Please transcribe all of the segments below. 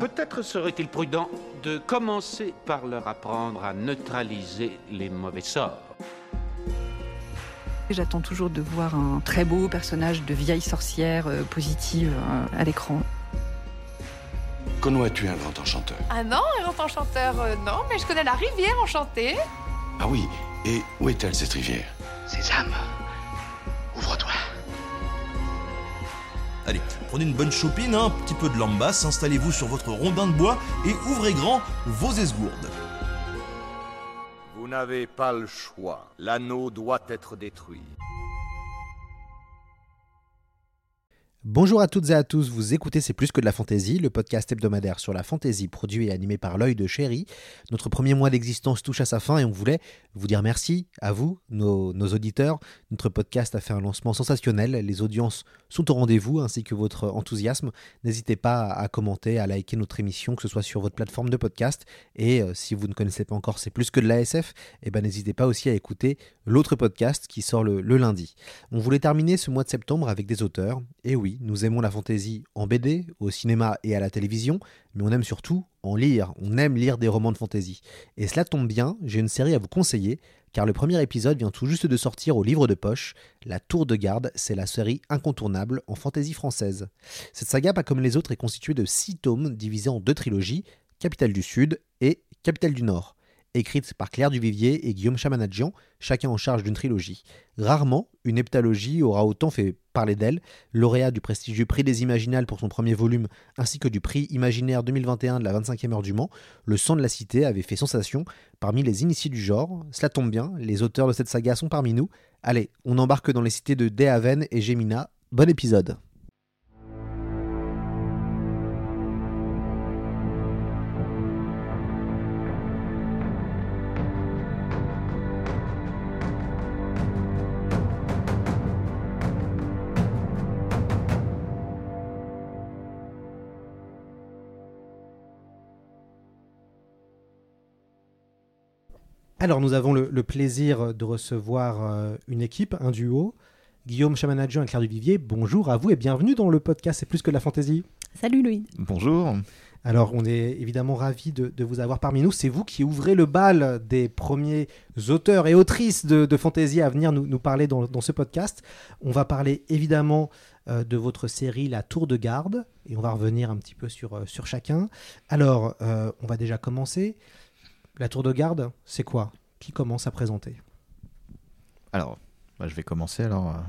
Peut-être serait-il prudent de commencer par leur apprendre à neutraliser les mauvais sorts. J'attends toujours de voir un très beau personnage de vieille sorcière euh, positive euh, à l'écran. Connois es-tu un grand enchanteur Ah non, un grand enchanteur, euh, non, mais je connais la rivière enchantée. Ah oui, et où est-elle cette rivière? Sésame, prenez une bonne chopine, hein, un petit peu de lambasse, installez-vous sur votre rondin de bois et ouvrez grand vos esgourdes. Vous n'avez pas le choix. L'anneau doit être détruit. Bonjour à toutes et à tous, vous écoutez C'est plus que de la fantaisie, le podcast hebdomadaire sur la fantaisie produit et animé par l'œil de chéri. Notre premier mois d'existence touche à sa fin et on voulait vous dire merci à vous, nos, auditeurs. Notre podcast a fait un lancement sensationnel, les audiences sont au rendez-vous ainsi que votre enthousiasme. N'hésitez pas à commenter, à liker notre émission, que ce soit sur votre plateforme de podcast. Et euh, si vous ne connaissez pas encore C'est plus que de l'ASF, eh ben, n'hésitez pas aussi à écouter l'autre podcast qui sort le, le lundi. On voulait terminer ce mois de septembre avec des auteurs, et oui, nous aimons la fantaisie en BD, au cinéma et à la télévision, mais on aime surtout en lire. On aime lire des romans de fantaisie. Et cela tombe bien, j'ai une série à vous conseiller, car le premier épisode vient tout juste de sortir au livre de poche. La Tour de Garde, c'est la série incontournable en fantaisie française. Cette saga, pas comme les autres, est constituée de six tomes divisés en deux trilogies, Capitale du Sud et Capitale du Nord écrite par Claire Duvivier et Guillaume Chamanadjian, chacun en charge d'une trilogie. Rarement, une heptalogie aura autant fait parler d'elle, lauréat du prestigieux prix des Imaginales pour son premier volume, ainsi que du prix Imaginaire 2021 de la 25e heure du Mans, Le sang de la cité avait fait sensation parmi les initiés du genre. Cela tombe bien, les auteurs de cette saga sont parmi nous. Allez, on embarque dans les cités de Dehaven et Gemina. Bon épisode Alors, nous avons le, le, plaisir de recevoir euh, une équipe, un duo. Guillaume Chamanadjian et Claire Duvivier, bonjour à vous et bienvenue dans le podcast C'est plus que la fantaisie. Salut Louis. Bonjour. Alors, on est évidemment ravis de, de, vous avoir parmi nous. C'est vous qui ouvrez le bal des premiers auteurs et autrices de, de fantaisie à venir nous, nous parler dans, dans, ce podcast. On va parler évidemment euh, de votre série La Tour de Garde et on va revenir un petit peu sur, euh, sur chacun. Alors, euh, on va déjà commencer. La tour de garde, c'est quoi? Qui commence à présenter? Alors, bah, je vais commencer alors. Euh,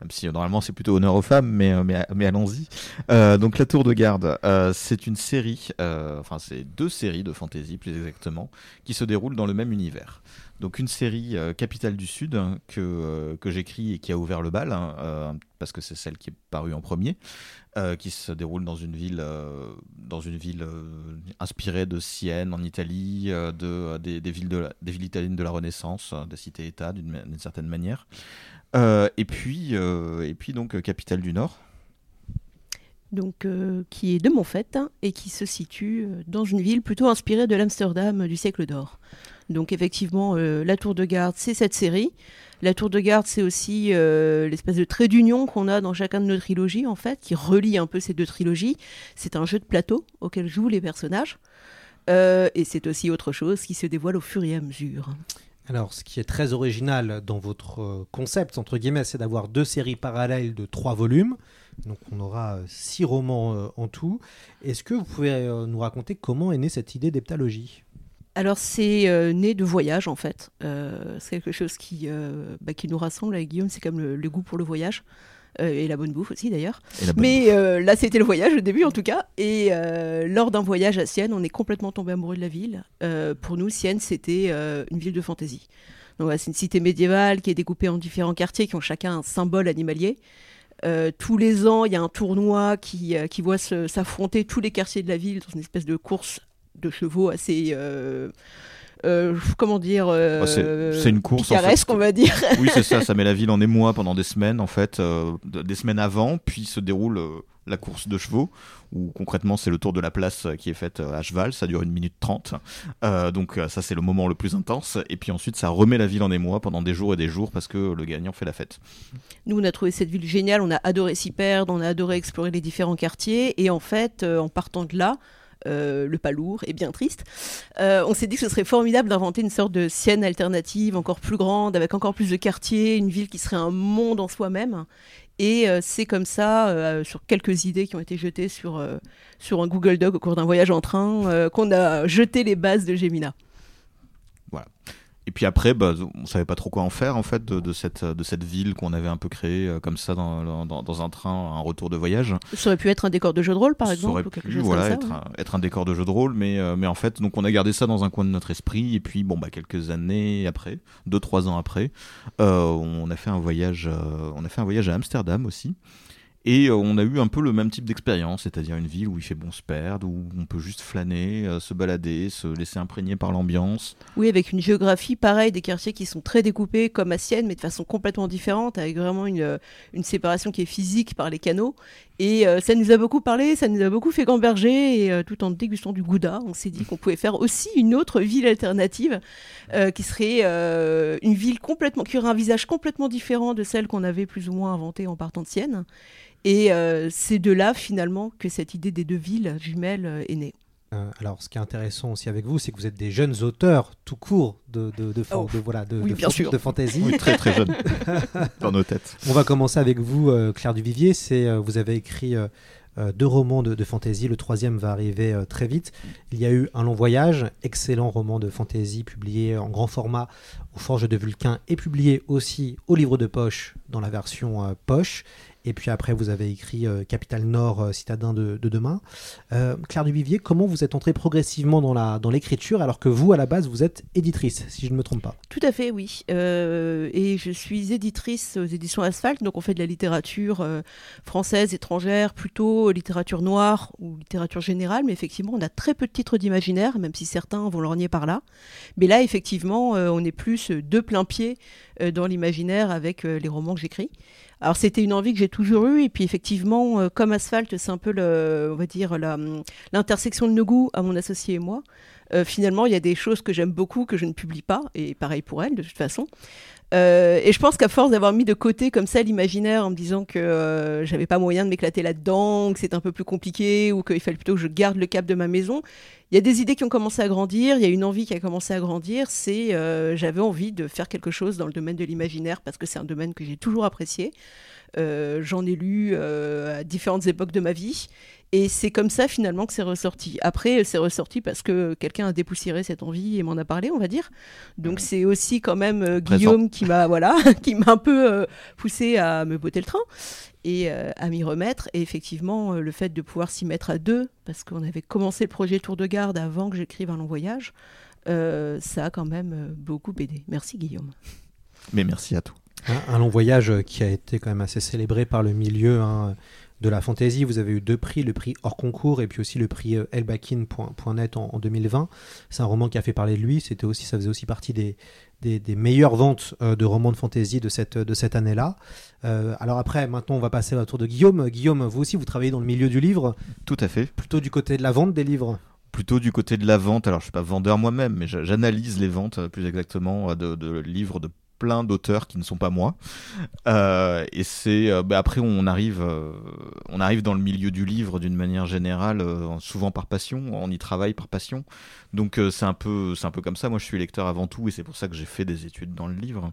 même si euh, normalement c'est plutôt honneur aux femmes, mais, euh, mais, mais allons-y. Euh, donc La Tour de Garde, euh, c'est une série, euh, enfin c'est deux séries de fantasy plus exactement, qui se déroulent dans le même univers. Donc une série Capitale du Sud hein, que, que j'écris et qui a ouvert le bal, hein, parce que c'est celle qui est parue en premier, euh, qui se déroule dans une ville, euh, dans une ville euh, inspirée de Sienne en Italie, de, des, villes de des villes italiennes de la Renaissance, des cités-États d'une certaine manière. Et puis, et puis donc Capitale du Nord. Donc, qui est de Montfort hein, et qui se situe dans une ville plutôt inspirée de l'Amsterdam du siècle d'or. Donc effectivement, euh, la tour de garde, c'est cette série. La tour de garde, c'est aussi euh, l'espèce de trait d'union qu'on a dans chacun de nos trilogies, en fait, qui relie un peu ces deux trilogies. C'est un jeu de plateau auquel jouent les personnages. Euh, et c'est aussi autre chose qui se dévoile au fur et à mesure. Alors, ce qui est très original dans votre concept, entre guillemets, c'est d'avoir deux séries parallèles de trois volumes. Donc, on aura six romans en tout. Est-ce que vous pouvez nous raconter comment est née cette idée d'heptalogie? Alors c'est euh, né de voyage en fait. Euh, c'est quelque chose qui, euh, bah, nous rassemble avec Guillaume, c'est comme le, goût pour le voyage. Et la bonne bouffe aussi d'ailleurs. Mais là c'était le voyage au début en tout cas. Et lors d'un voyage à Sienne, on est complètement tombé amoureux de la ville. pour nous, Sienne c'était une ville de fantaisie. Donc c'est une cité médiévale qui est découpée en différents quartiers qui ont chacun un symbole animalier. Euh, tous les ans, il y a un tournoi qui, euh, qui voit s'affronter tous les quartiers de la ville dans une espèce de course de chevaux assez. Euh, euh, comment dire euh, C'est une course. Picaresque, en fait. on va dire. oui, c'est ça. Ça met la ville en émoi pendant des semaines, en fait, euh, des semaines avant, puis se déroule euh, la course de chevaux, où concrètement c'est le tour de la place qui est faite à cheval, ça dure une minute trente. donc ça c'est le moment le plus intense. Et puis ensuite ça remet la ville en émoi pendant des jours et des jours parce que le gagnant fait la fête. Nous on a trouvé cette ville géniale, on a adoré s'y perdre, on a adoré explorer les différents quartiers, et en fait en partant de là le pas lourd et bien triste. on s'est dit que ce serait formidable d'inventer une sorte de Sienne alternative encore plus grande, avec encore plus de quartiers, une ville qui serait un monde en soi-même. Et c'est comme ça, sur quelques idées qui ont été jetées sur, sur un Google Doc au cours d'un voyage en train, qu'on a jeté les bases de Gemina. Voilà. Et puis après, bah, on savait pas trop quoi en faire en fait de, cette, de cette ville qu'on avait un peu créée euh, comme ça dans, dans, un train, un retour de voyage. Ça aurait pu être un décor de jeu de rôle par exemple. Ça aurait pu, voilà, être, un, être un décor de jeu de rôle, mais, euh, mais en fait, donc on a gardé ça dans un coin de notre esprit. Et puis bon, bah quelques années après, deux trois ans après, euh, on a fait un voyage, on a fait un voyage à Amsterdam aussi. Et euh, on a eu un peu le même type d'expérience, c'est-à-dire une ville où il fait bon se perdre, où on peut juste flâner, euh, se balader, se laisser imprégner par l'ambiance. Oui, avec une géographie pareille, des quartiers qui sont très découpés comme à Sienne, mais de façon complètement différente, avec vraiment une, euh, une séparation qui est physique par les canaux. Et ça nous a beaucoup parlé, ça nous a beaucoup fait gamberger, et tout en dégustant du gouda, on s'est dit qu'on pouvait faire aussi une autre ville alternative, qui serait une ville complètement, qui aurait un visage complètement différent de celle qu'on avait plus ou moins inventée en partant de Sienne. Et euh, c'est de là, finalement, que cette idée des deux villes jumelles euh, est née. Euh, alors, ce qui est intéressant aussi avec vous, c'est que vous êtes des jeunes auteurs tout court de, de, de, oh. voilà, de, oui, de, de fantasy. Oui, très très jeunes dans nos têtes. On va commencer avec vous, Claire Duvivier. C'est, vous avez écrit deux romans de, de fantasy. Le troisième va arriver très vite. Il y a eu Un long voyage, excellent roman de fantasy publié en grand format aux Forges de Vulcain et publié aussi au livre de poche dans la version poche. Et puis après, vous avez écrit euh, Capital Nord, euh, citadin de, demain. Euh, Claire Duvivier, comment vous êtes entrée progressivement dans, la, dans l'écriture alors que vous, à la base, vous êtes éditrice, si je ne me trompe pas? Tout à fait, oui. et je suis éditrice aux éditions Asphalt, donc on fait de la littérature française, étrangère, plutôt littérature noire ou littérature générale, mais effectivement, on a très peu de titres d'imaginaire, même si certains vont lorgner par là. Mais là, effectivement, on est plus de plein pied dans l'imaginaire avec les romans que j'écris. Alors c'était une envie que j'ai toujours eue et puis effectivement, euh, comme Asphalt, c'est un peu le, on dire l'intersection de nos goûts à mon associé et moi. Euh, finalement, il y a des choses que j'aime beaucoup que je ne publie pas et pareil pour elle de toute façon. Euh, et je pense qu'à force d'avoir mis de côté comme ça l'imaginaire en me disant que j'avais pas moyen de m'éclater là-dedans, que c'est un peu plus compliqué ou qu'il fallait plutôt que je garde le cap de ma maison, il y a des idées qui ont commencé à grandir, il y a une envie qui a commencé à grandir. C'est j'avais envie de faire quelque chose dans le domaine de l'imaginaire parce que c'est un domaine que j'ai toujours apprécié. Euh, j'en ai lu euh, à différentes époques de ma vie. Et c'est comme ça finalement que c'est ressorti. Après, c'est ressorti parce que quelqu'un a dépoussiéré cette envie et m'en a parlé, on va dire. Donc c'est aussi quand même euh, Guillaume qui m'a voilà, qui m'a un peu poussé à me botter le train et à m'y remettre. Et effectivement, le fait de pouvoir s'y mettre à deux, parce qu'on avait commencé le projet Tour de Garde avant que j'écrive un long voyage, ça a quand même beaucoup aidé. Merci Guillaume. Mais merci à toi. Un, long voyage qui a été quand même assez célébré par le milieu hein, de la fantaisie. Vous avez eu deux prix, le prix hors concours et puis aussi le prix euh, elbakin.net en, en 2020. C'est un roman qui a fait parler de lui. C'était aussi, ça faisait aussi partie des, des, meilleures ventes euh, de romans de fantaisie de cette, de cette année-là. Euh, alors après, maintenant, on va passer au tour de Guillaume. Guillaume, vous aussi, vous travaillez dans le milieu du livre. Tout à fait. Plutôt du côté de la vente des livres plutôt du côté de la vente. Alors, je suis pas vendeur moi-même, mais j'analyse les ventes plus exactement de, de livres de plein d'auteurs qui ne sont pas moi. Euh, et c'est euh, bah, après on arrive, euh, on arrive dans le milieu du livre d'une manière générale, souvent par passion. On y travaille par passion. Donc c'est un peu, c'est un peu comme ça. Moi, je suis lecteur avant tout, et c'est pour ça que j'ai fait des études dans le livre.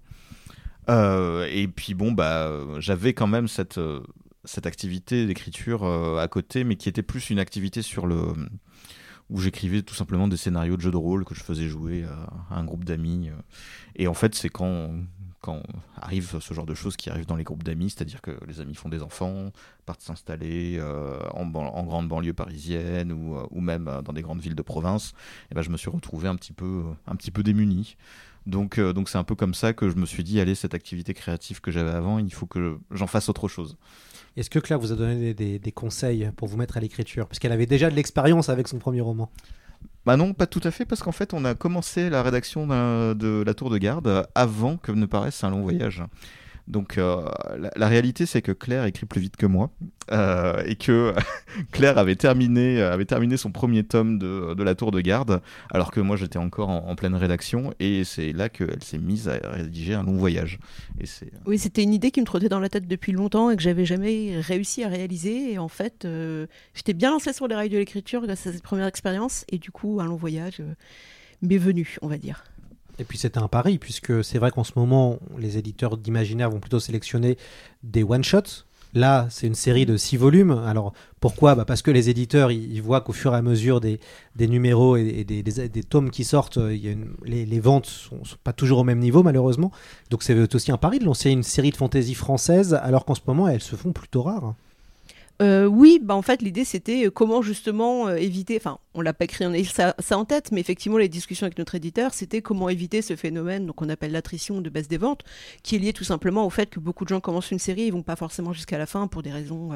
et puis bon, bah, j'avais quand même cette cette activité d'écriture à côté, mais qui était plus une activité sur le où j'écrivais tout simplement des scénarios de jeux de rôle que je faisais jouer à, un groupe d'amis. Euh. Et en fait, c'est quand, quand arrive ce genre de choses qui arrivent dans les groupes d'amis, c'est-à-dire que les amis font des enfants, partent s'installer euh, en, grande banlieue parisienne ou, euh, même dans des grandes villes de province, et ben je me suis retrouvé un petit peu, un petit peu démuni. Donc, donc c'est un peu comme ça que je me suis dit, allez, cette activité créative que j'avais avant, il faut que j'en fasse autre chose. Est-ce que Claire vous a donné des, conseils pour vous mettre à l'écriture? Puisqu'elle avait déjà de l'expérience avec son premier roman. Bah non, pas tout à fait, parce qu'en fait, on a commencé la rédaction de La Tour de Garde avant que ne paraisse un long voyage. Donc euh, la, réalité, c'est que Claire écrit plus vite que moi euh, et que Claire avait terminé, avait terminé son premier tome de, de, La Tour de Garde, alors que moi j'étais encore en, pleine rédaction et c'est là qu'elle s'est mise à rédiger un long voyage. Euh, oui, c'était une idée qui me trottait dans la tête depuis longtemps et que j'avais jamais réussi à réaliser. Et en fait, j'étais bien lancée sur les rails de l'écriture grâce à cette première expérience et du coup, un long voyage m'est venu, on va dire. Et puis c'était un pari, puisque c'est vrai qu'en ce moment, les éditeurs d'imaginaire vont plutôt sélectionner des one-shots. Là, c'est une série de six volumes. Alors pourquoi? Bah Parce que les éditeurs, ils, voient qu'au fur et à mesure des, numéros et, des, des, tomes qui sortent, les, ventes sont, sont, pas toujours au même niveau, malheureusement. Donc c'est aussi un pari de lancer une série de fantasy française, alors qu'en ce moment, elles se font plutôt rares. Euh, oui, bah en fait l'idée c'était euh, comment justement euh, éviter, enfin on l'a pas écrit, on a ça, ça, en tête, mais effectivement les discussions avec notre éditeur c'était comment éviter ce phénomène donc on appelle l'attrition de baisse des ventes, qui est lié tout simplement au fait que beaucoup de gens commencent une série, ils vont pas forcément jusqu'à la fin pour des raisons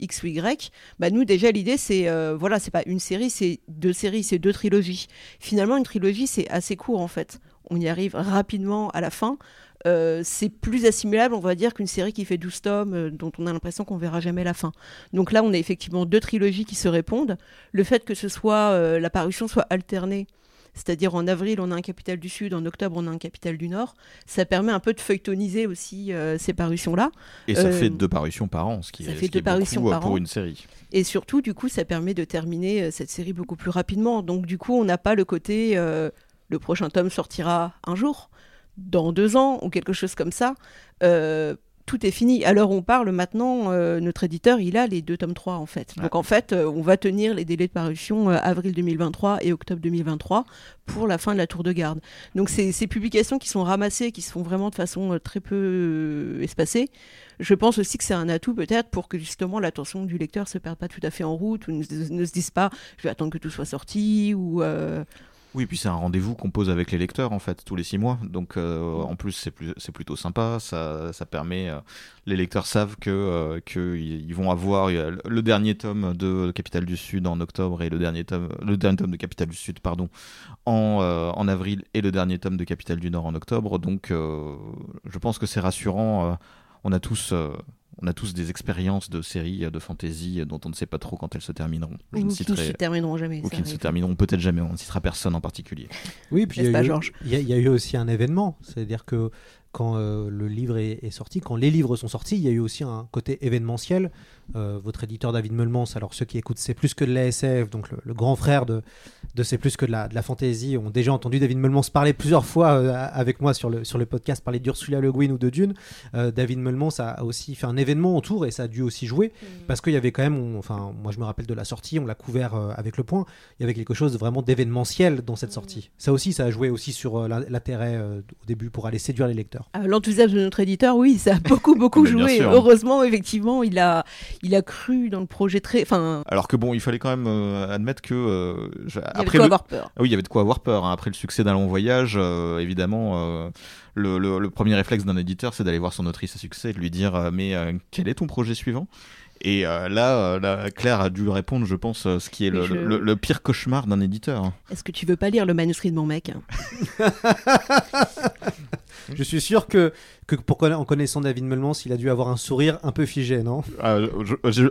x ou y. Bah nous déjà l'idée c'est voilà c'est pas une série, c'est deux séries, c'est deux trilogies. Finalement une trilogie c'est assez court en fait, on y arrive rapidement à la fin. Euh, c'est plus assimilable, on va dire, qu'une série qui fait 12 tomes, euh, dont on a l'impression qu'on verra jamais la fin. Donc là, on a effectivement deux trilogies qui se répondent. Le fait que ce soit euh, la parution soit alternée, c'est-à-dire en avril on a un capital du Sud, en octobre on a un capital du Nord, ça permet un peu de feuilletoniser aussi ces parutions-là. Et ça fait deux parutions par an, ce qui, est, fait deux parutions beaucoup, pour une série. Et surtout, du coup, ça permet de terminer cette série beaucoup plus rapidement. Donc du coup, on n'a pas le côté le prochain tome sortira un jour dans deux ans ou quelque chose comme ça, euh, tout est fini. À l'heure où on parle maintenant, euh, notre éditeur, il a les deux tomes 3 en fait. Donc en fait, euh, on va tenir les délais de parution avril 2023 et octobre 2023 pour la fin de la tour de garde. Donc ces, ces publications qui sont ramassées, qui se font vraiment de façon très peu espacée, je pense aussi que c'est un atout peut-être pour que justement l'attention du lecteur se perde pas tout à fait en route ou ne, ne, se dise pas je vais attendre que tout soit sorti ou oui, puis c'est un rendez-vous qu'on pose avec les lecteurs en fait tous les six mois. Donc euh, en plus c'est plus c'est plutôt sympa. Ça, ça permet euh, les lecteurs savent que euh, qu'ils vont avoir le dernier tome de Capital du Sud en octobre et le dernier tome le dernier tome de Capital du Sud pardon en en avril et le dernier tome de Capital du Nord en octobre. Donc je pense que c'est rassurant. on a tous on a tous des expériences de séries de fantasy dont on ne sait pas trop quand elles se termineront. Je ou qui ne se termineront jamais. Ou qui ne se termineront peut-être jamais. On ne citera personne en particulier. Oui, puis il y, y, a eu aussi un événement. C'est-à-dire que quand euh, le livre est, sorti, quand les livres sont sortis, il y a eu aussi un côté événementiel. Euh, votre éditeur David Meulmans, alors ceux qui écoutent C'est plus que de l'ASF, donc le, grand frère de, de C'est plus que de la, de la fantasy, ont déjà entendu David Meulmans parler plusieurs fois euh, avec moi sur le, sur le podcast, parler d'Ursula Le Guin ou de Dune. David Meulmans a aussi fait un événement autour et ça a dû aussi jouer mmh. parce qu'il y avait quand même, enfin, moi je me rappelle de la sortie, on l'a couvert avec le point, il y avait quelque chose de vraiment d'événementiel dans cette mmh. sortie. Ça aussi, ça a joué aussi sur l'intérêt au début pour aller séduire les lecteurs. Ah, l'enthousiasme de notre éditeur, oui, ça a beaucoup, beaucoup joué. Heureusement, effectivement, il a, il a cru dans le projet très. Enfin. Alors que bon, il fallait quand même euh, admettre que. Euh, il y avait de quoi avoir peur. Ah oui, il y avait de quoi avoir peur. Hein. Après le succès d'un long voyage, euh, évidemment. Le, le, premier réflexe d'un éditeur, c'est d'aller voir son autrice à succès et de lui dire Mais quel est ton projet suivant? Et euh, là, euh, Claire a dû répondre, je pense, euh, ce qui est le, pire cauchemar d'un éditeur. Est-ce que tu veux pas lire le manuscrit de mon mec? Je suis sûr que, que pour, en connaissant David Melmans, il a dû avoir un sourire un peu figé, non? Ah,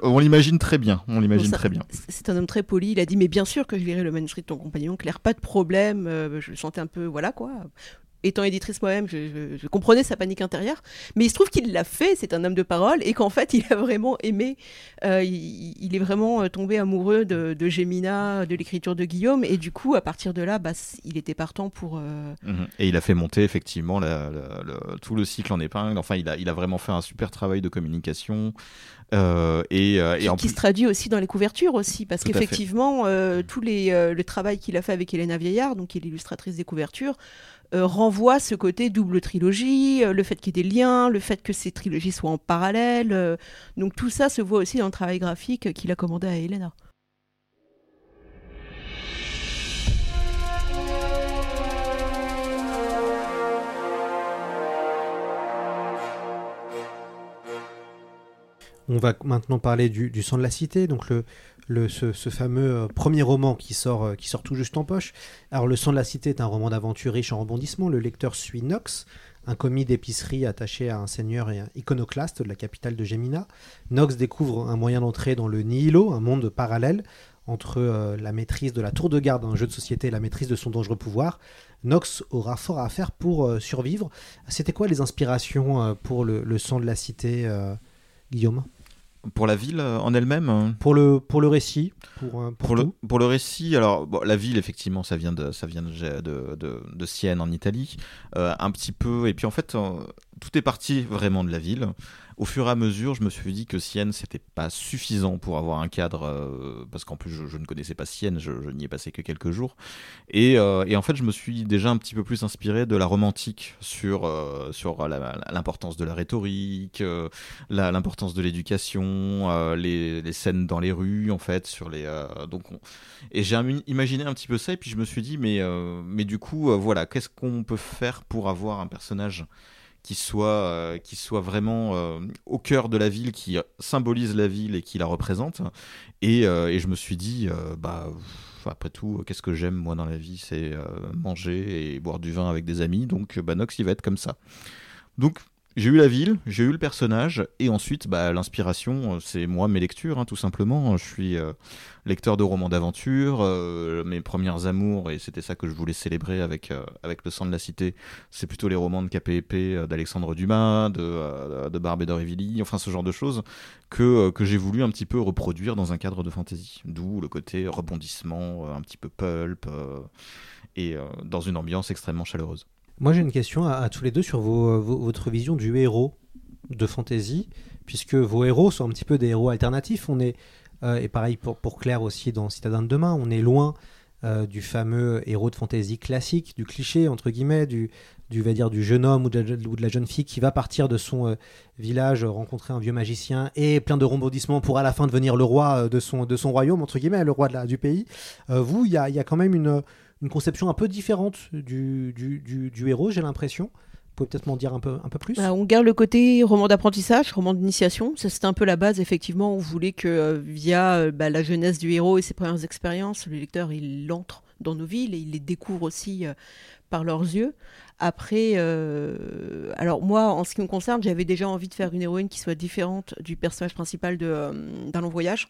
On l'imagine très bien. On l'imagine très bien. C'est un homme très poli. Il a dit mais bien sûr que je lirai le manuscrit de ton compagnon, Claire, pas de problème. je le sentais un peu, voilà quoi étant éditrice moi-même, je, comprenais sa panique intérieure. Mais il se trouve qu'il l'a fait, c'est un homme de parole, et qu'en fait, il a vraiment aimé, euh, il, est vraiment euh, tombé amoureux de, de Gemina, de l'écriture de Guillaume, et du coup, à partir de là, bah, il était partant pour. Euh, mhm. Et il a fait monter effectivement tout le cycle en épingle. Enfin, il a, il a vraiment fait un super travail de communication. et, et qui, se traduit aussi dans les couvertures aussi, parce qu'effectivement, tous les le travail qu'il a fait avec Elena Vieillard, donc qui est l'illustratrice des couvertures, euh, renvoie ce côté double trilogie, euh, le fait qu'il y ait des liens, le fait que ces trilogies soient en parallèle. Euh, donc tout ça se voit aussi dans le travail graphique qu'il a commandé à Elena. On va maintenant parler du, du sang de la cité, donc le, ce, fameux euh, premier roman qui sort, euh, qui sort tout juste en poche. Alors, Le sang de la cité est un roman d'aventure riche en rebondissements. Le lecteur suit Nox, un commis d'épicerie attaché à un seigneur et un iconoclaste de la capitale de Gemina. Nox découvre un moyen d'entrer dans le Nihilo, un monde parallèle entre euh, la maîtrise de la tour de garde d'un jeu de société et la maîtrise de son dangereux pouvoir. Nox aura fort à faire pour survivre. C'était quoi les inspirations pour le, le, sang de la cité, Guillaume? Pour la ville en elle-même hein Pour le, pour le récit Pour, pour, pour le, pour le récit, alors bon, la ville, effectivement, ça vient de, ça vient de, de, de, de Sienne en Italie. Euh, un petit peu. Et puis en fait, tout est parti vraiment de la ville au fur et à mesure, je me suis dit que Sienne, c'était pas suffisant pour avoir un cadre, euh, parce qu'en plus, je, ne connaissais pas Sienne, je, n'y ai passé que quelques jours. Et, euh, et, en fait, je me suis déjà un petit peu plus inspiré de la romantique sur, euh, sur l'importance de la rhétorique, l'importance de l'éducation, les, les, scènes dans les rues, en fait, sur les. donc, et j'ai imaginé un petit peu ça, et puis je me suis dit, mais, mais du coup, voilà, qu'est-ce qu'on peut faire pour avoir un personnage qui soit, euh, qui soit vraiment euh, au cœur de la ville, qui symbolise la ville et qui la représente. Et, euh, je me suis dit, bah, après tout, qu'est-ce que j'aime moi dans la vie? C'est manger et boire du vin avec des amis. Donc, bah, Nox, il va être comme ça. Donc, j'ai eu la ville, j'ai eu le personnage, et ensuite, bah, l'inspiration, c'est moi, mes lectures, hein, tout simplement. Je suis euh, lecteur de romans d'aventure, euh, mes premières amours, et c'était ça que je voulais célébrer avec, euh, avec Le sang de la cité, c'est plutôt les romans de KPP, d'Alexandre Dumas, de, de Barbé d'Aurevilly, enfin ce genre de choses, que, que j'ai voulu un petit peu reproduire dans un cadre de fantasy. D'où le côté rebondissement, un petit peu pulp, et dans une ambiance extrêmement chaleureuse. Moi, j'ai une question à, tous les deux sur votre vision du héros de fantasy, puisque vos héros sont un petit peu des héros alternatifs. On est, euh, et pareil pour, Claire aussi dans Citadin de demain, on est loin euh, du fameux héros de fantasy classique, du cliché, entre guillemets, du, va dire, du jeune homme ou de, la, jeune fille qui va partir de son euh, village, rencontrer un vieux magicien et plein de rebondissements pour à la fin devenir le roi de son, de son royaume, entre guillemets, le roi de la, du pays. vous, il y a, y a, quand même une une conception un peu différente du, du, héros, j'ai l'impression. Vous pouvez peut-être m'en dire un peu, un peu plus bah, On garde le côté roman d'apprentissage, roman d'initiation. Ça, c'était un peu la base, effectivement. On voulait que, euh, via euh, bah, la jeunesse du héros et ses premières expériences, le lecteur, il entre dans nos villes et il les découvre aussi euh, par leurs yeux. Après, alors moi, en ce qui me concerne, j'avais déjà envie de faire une héroïne qui soit différente du personnage principal d'un long voyage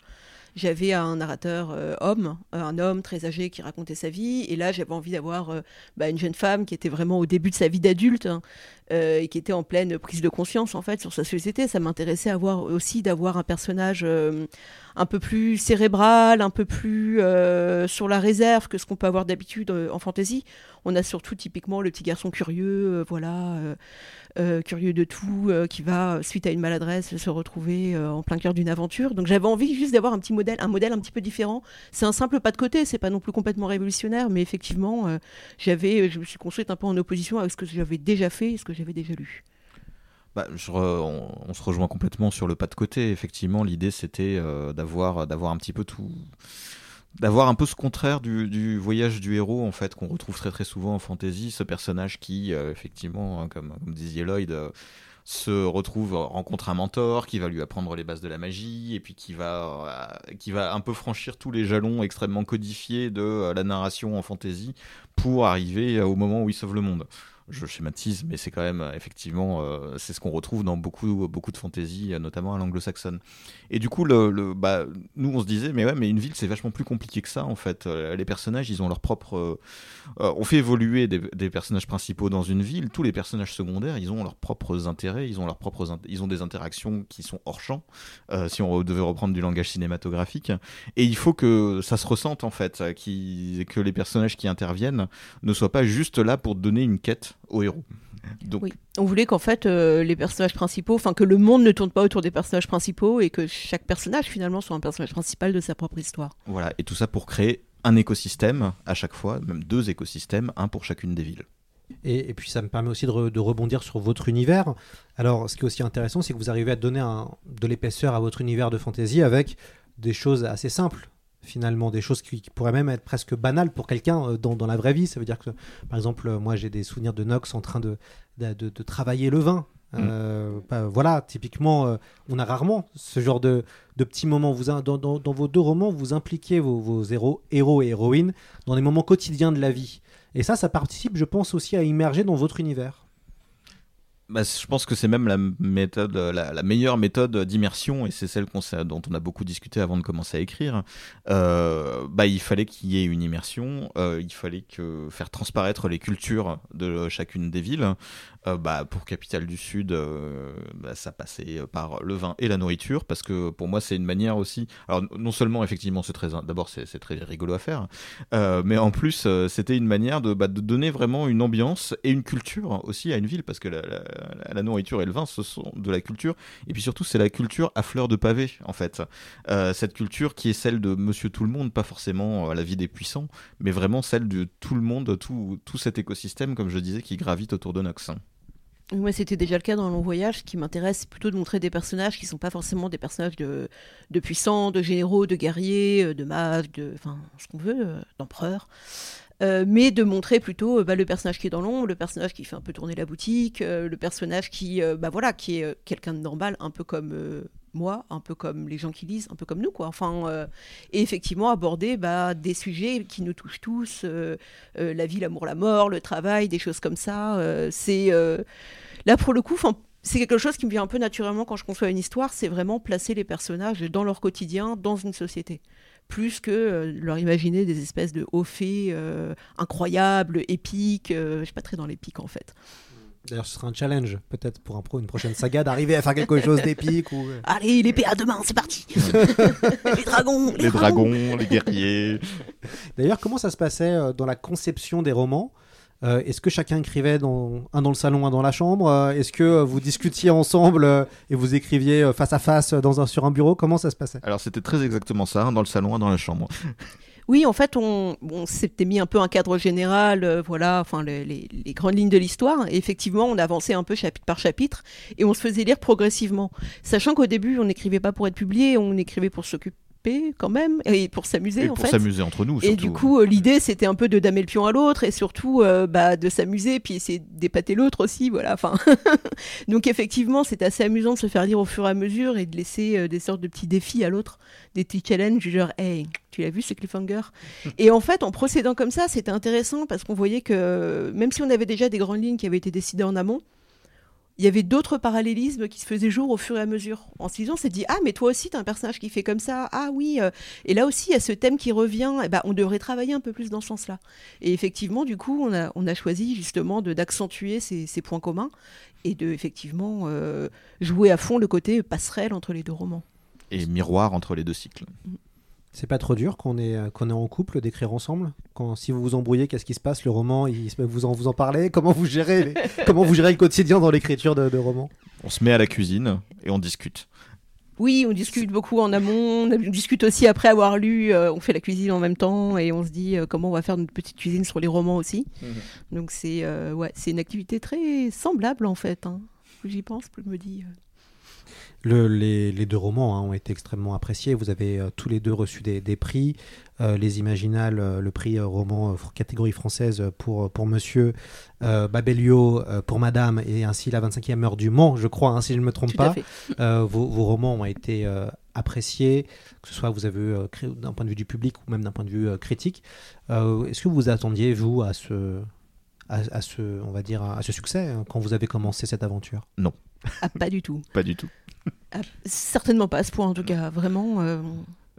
j'avais un narrateur euh, homme, euh, un homme très âgé qui racontait sa vie, et là j'avais envie d'avoir euh, bah, une jeune femme qui était vraiment au début de sa vie d'adulte hein, et qui était en pleine prise de conscience en fait sur sa société. Ça m'intéressait avoir aussi d'avoir un personnage un peu plus cérébral, un peu plus sur la réserve que ce qu'on peut avoir d'habitude en fantasy. On a surtout typiquement le petit garçon curieux, voilà euh, curieux de tout, euh, qui va, suite à une maladresse, se retrouver euh, en plein cœur d'une aventure. Donc j'avais envie juste d'avoir un petit modèle, un modèle un petit peu différent. C'est un simple pas de côté, c'est pas non plus complètement révolutionnaire, mais effectivement, j'avais, je me suis construite un peu en opposition avec ce que j'avais déjà fait ce que j'avais déjà lu. Bah, on, se rejoint complètement sur le pas de côté. Effectivement, l'idée c'était d'avoir d'avoir un petit peu tout d'avoir un peu ce contraire du, voyage du héros en fait qu'on retrouve très très souvent en fantasy ce personnage qui euh, effectivement hein, comme, disait Lloyd euh, se retrouve rencontre un mentor qui va lui apprendre les bases de la magie et puis qui va euh, qui va un peu franchir tous les jalons extrêmement codifiés de la narration en fantasy pour arriver au moment où il sauve le monde je schématise, mais c'est quand même effectivement euh, c'est ce qu'on retrouve dans beaucoup beaucoup de fantasy, notamment à l'anglo-saxonne. Et du coup, le, bah, nous on se disait mais ouais, mais une ville c'est vachement plus compliqué que ça en fait. Euh, les personnages ils ont leur propre, euh, on fait évoluer des, personnages principaux dans une ville. Tous les personnages secondaires ils ont leurs propres intérêts, ils ont leurs propres, ils ont des interactions qui sont hors champ. si on devait reprendre du langage cinématographique, et il faut que ça se ressente en fait, qui, que les personnages qui interviennent ne soient pas juste là pour donner une quête aux héros. Donc... Oui. On voulait qu'en fait euh, les personnages principaux, enfin que le monde ne tourne pas autour des personnages principaux et que chaque personnage finalement soit un personnage principal de sa propre histoire. Voilà, et tout ça pour créer un écosystème à chaque fois, même deux écosystèmes, un pour chacune des villes. Et, puis ça me permet aussi de, de, rebondir sur votre univers. Alors ce qui est aussi intéressant, c'est que vous arrivez à donner un, de l'épaisseur à votre univers de fantasy avec des choses assez simples finalement des choses qui, pourraient même être presque banales pour quelqu'un euh, dans, dans, la vraie vie. Ça veut dire que, par exemple, euh, moi j'ai des souvenirs de Nox en train de, de, de, travailler le vin. Mm. Euh, bah, voilà, typiquement, on a rarement ce genre de, de petits moments. Vous, dans, dans, dans, vos deux romans, vous impliquez vos, vos héros, héros et héroïnes dans des moments quotidiens de la vie. Et ça, ça participe, je pense, aussi à immerger dans votre univers. Bah, je pense que c'est même la méthode, la, meilleure méthode d'immersion, et c'est celle dont on a beaucoup discuté avant de commencer à écrire. Euh, bah, il fallait qu'il y ait une immersion, euh, il fallait que faire transparaître les cultures de chacune des villes. Euh, bah, pour Capitale du Sud, bah, ça passait par le vin et la nourriture, parce que pour moi, c'est une manière aussi. Alors, non seulement, effectivement, c'est très, d'abord, c'est très rigolo à faire, mais en plus, c'était une manière de, bah, de donner vraiment une ambiance et une culture aussi à une ville, parce que la la, nourriture et le vin, ce sont de la culture. Et puis surtout, c'est la culture à fleur de pavé, en fait. Euh, cette culture qui est celle de Monsieur Tout le Monde, pas forcément euh, la vie des puissants, mais vraiment celle de tout le monde, tout, tout cet écosystème, comme je disais, qui gravite autour de Nox. Moi, c'était déjà le cas dans Long Voyage. Ce qui m'intéresse, c'est plutôt de montrer des personnages qui ne sont pas forcément des personnages de, puissants, de généraux, de guerriers, euh, de mages, de, enfin, ce qu'on veut, d'empereurs. Euh, mais de montrer plutôt euh, bah, le personnage qui est dans l'ombre, le personnage qui fait un peu tourner la boutique, euh, le personnage qui, bah, voilà, qui est quelqu'un de normal, un peu comme moi, un peu comme les gens qui lisent, un peu comme nous, quoi. Enfin, et effectivement aborder bah, des sujets qui nous touchent tous, la vie, l'amour, la mort, le travail, des choses comme ça. c'est là pour le coup, c'est quelque chose qui me vient un peu naturellement quand je conçois une histoire, c'est vraiment placer les personnages dans leur quotidien, dans une société plus que euh, leur imaginer des espèces de hauts faits euh, incroyables, épiques. Euh, je suis pas très dans l'épique en fait. D'ailleurs, ce sera un challenge, peut-être pour un pro, une prochaine saga, d'arriver à faire quelque chose d'épique. Ou... Allez, l'épée à deux mains, c'est parti. Les dragons Les, dragons, les guerriers. D'ailleurs, comment ça se passait dans la conception des romans? Euh, est-ce que chacun écrivait dans, un dans le salon, un dans la chambre? Euh, Est-ce que vous discutiez ensemble euh, et vous écriviez face à face dans un, sur un bureau? Comment ça se passait? Alors c'était très exactement ça, un dans le salon, un dans la chambre. Oui, en fait, on, s'était mis un peu un cadre général, voilà, enfin les, les, grandes lignes de l'histoire. Et effectivement, on avançait un peu chapitre par chapitre et on se faisait lire progressivement. Sachant qu'au début, on n'écrivait pas pour être publié, on écrivait pour s'occuper quand même et pour s'amuser en pour s'amuser entre nous et du coup euh, l'idée c'était un peu de damer le pion à l'autre et surtout euh, bah, de s'amuser puis essayer d'épater l'autre aussi voilà enfin. Donc effectivement c'est assez amusant de se faire lire au fur et à mesure et de laisser euh, des sortes de petits défis à l'autre des petits challenges genre hey tu l'as vu ce cliffhanger? Et en fait en procédant comme ça c'était intéressant parce qu'on voyait que même si on avait déjà des grandes lignes qui avaient été décidées en amont il y avait d'autres parallélismes qui se faisaient jour au fur et à mesure. En se disant, on s'est dit, ah, mais toi aussi, tu as un personnage qui fait comme ça. Ah oui. Euh. Et là aussi, il y a ce thème qui revient. Eh ben, on devrait travailler un peu plus dans ce sens-là. Et effectivement, du coup, on a, on a choisi justement d'accentuer ces, ces, points communs et de, effectivement, euh, jouer à fond le côté passerelle entre les deux romans. Et miroir entre les deux cycles. Mm. C'est pas trop dur qu'on est, qu'on est en couple d'écrire ensemble quand, Si vous vous embrouillez, qu'est-ce qui se passe? Le roman, il, vous, en, vous en parlez? Comment vous gérez, comment vous gérez le quotidien dans l'écriture de, de romans? On se met à la cuisine et on discute. Oui, on discute beaucoup en amont, on discute aussi après avoir lu, euh, on fait la cuisine en même temps et on se dit euh, comment on va faire notre petite cuisine sur les romans aussi. Mhm. Donc c'est euh, ouais, c'est une activité très semblable en fait. Hein. J'y pense, je me dis les, deux romans hein, ont été extrêmement appréciés. Vous avez euh, tous les deux reçu des, prix. Euh, les Imaginales, euh, le prix roman catégorie française pour, pour Monsieur, Babelio pour Madame, et ainsi la 25e heure du Mans, je crois, hein, si je ne me trompe pas. Vos, romans ont été appréciés, que ce soit vous avez d'un point de vue du public ou même d'un point de vue critique. Est-ce que vous attendiez, vous, à ce, à, ce, on va dire, à ce succès hein, quand vous avez commencé cette aventure? Non. Ah, pas du tout. pas du tout. Ah, certainement pas à ce point, en tout cas. Vraiment. Euh,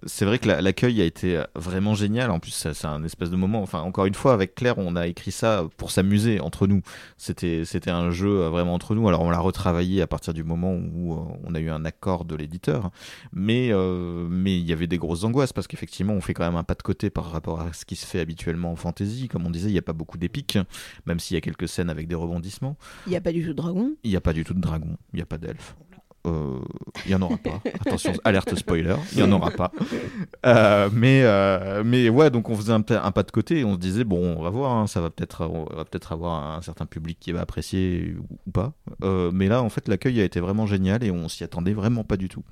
c'est vrai que l'accueil a été vraiment génial. En plus, c'est un espèce de moment. Enfin, encore une fois, avec Claire, on a écrit ça pour s'amuser entre nous. C'était, c'était un jeu vraiment entre nous. Alors, on l'a retravaillé à partir du moment où euh, on a eu un accord de l'éditeur. Mais, euh, mais il y avait des grosses angoisses parce qu'effectivement, on fait quand même un pas de côté par rapport à ce qui se fait habituellement en fantasy. Comme on disait, il n'y a pas beaucoup d'épiques, même s'il y a quelques scènes avec des rebondissements. Il n'y a pas du tout de dragon. Il n'y a pas du tout de dragon. Il n'y a pas d'elfe. Euh, il n'y en aura pas. Attention, alerte spoiler, il n'y en aura pas. Euh, mais, euh, mais ouais, donc on faisait un, pas de côté et on se disait, bon, on va voir, hein, ça va peut-être va peut-être avoir un certain public qui va apprécier ou, pas. mais là, en fait, l'accueil a été vraiment génial et on s'y attendait vraiment pas du tout.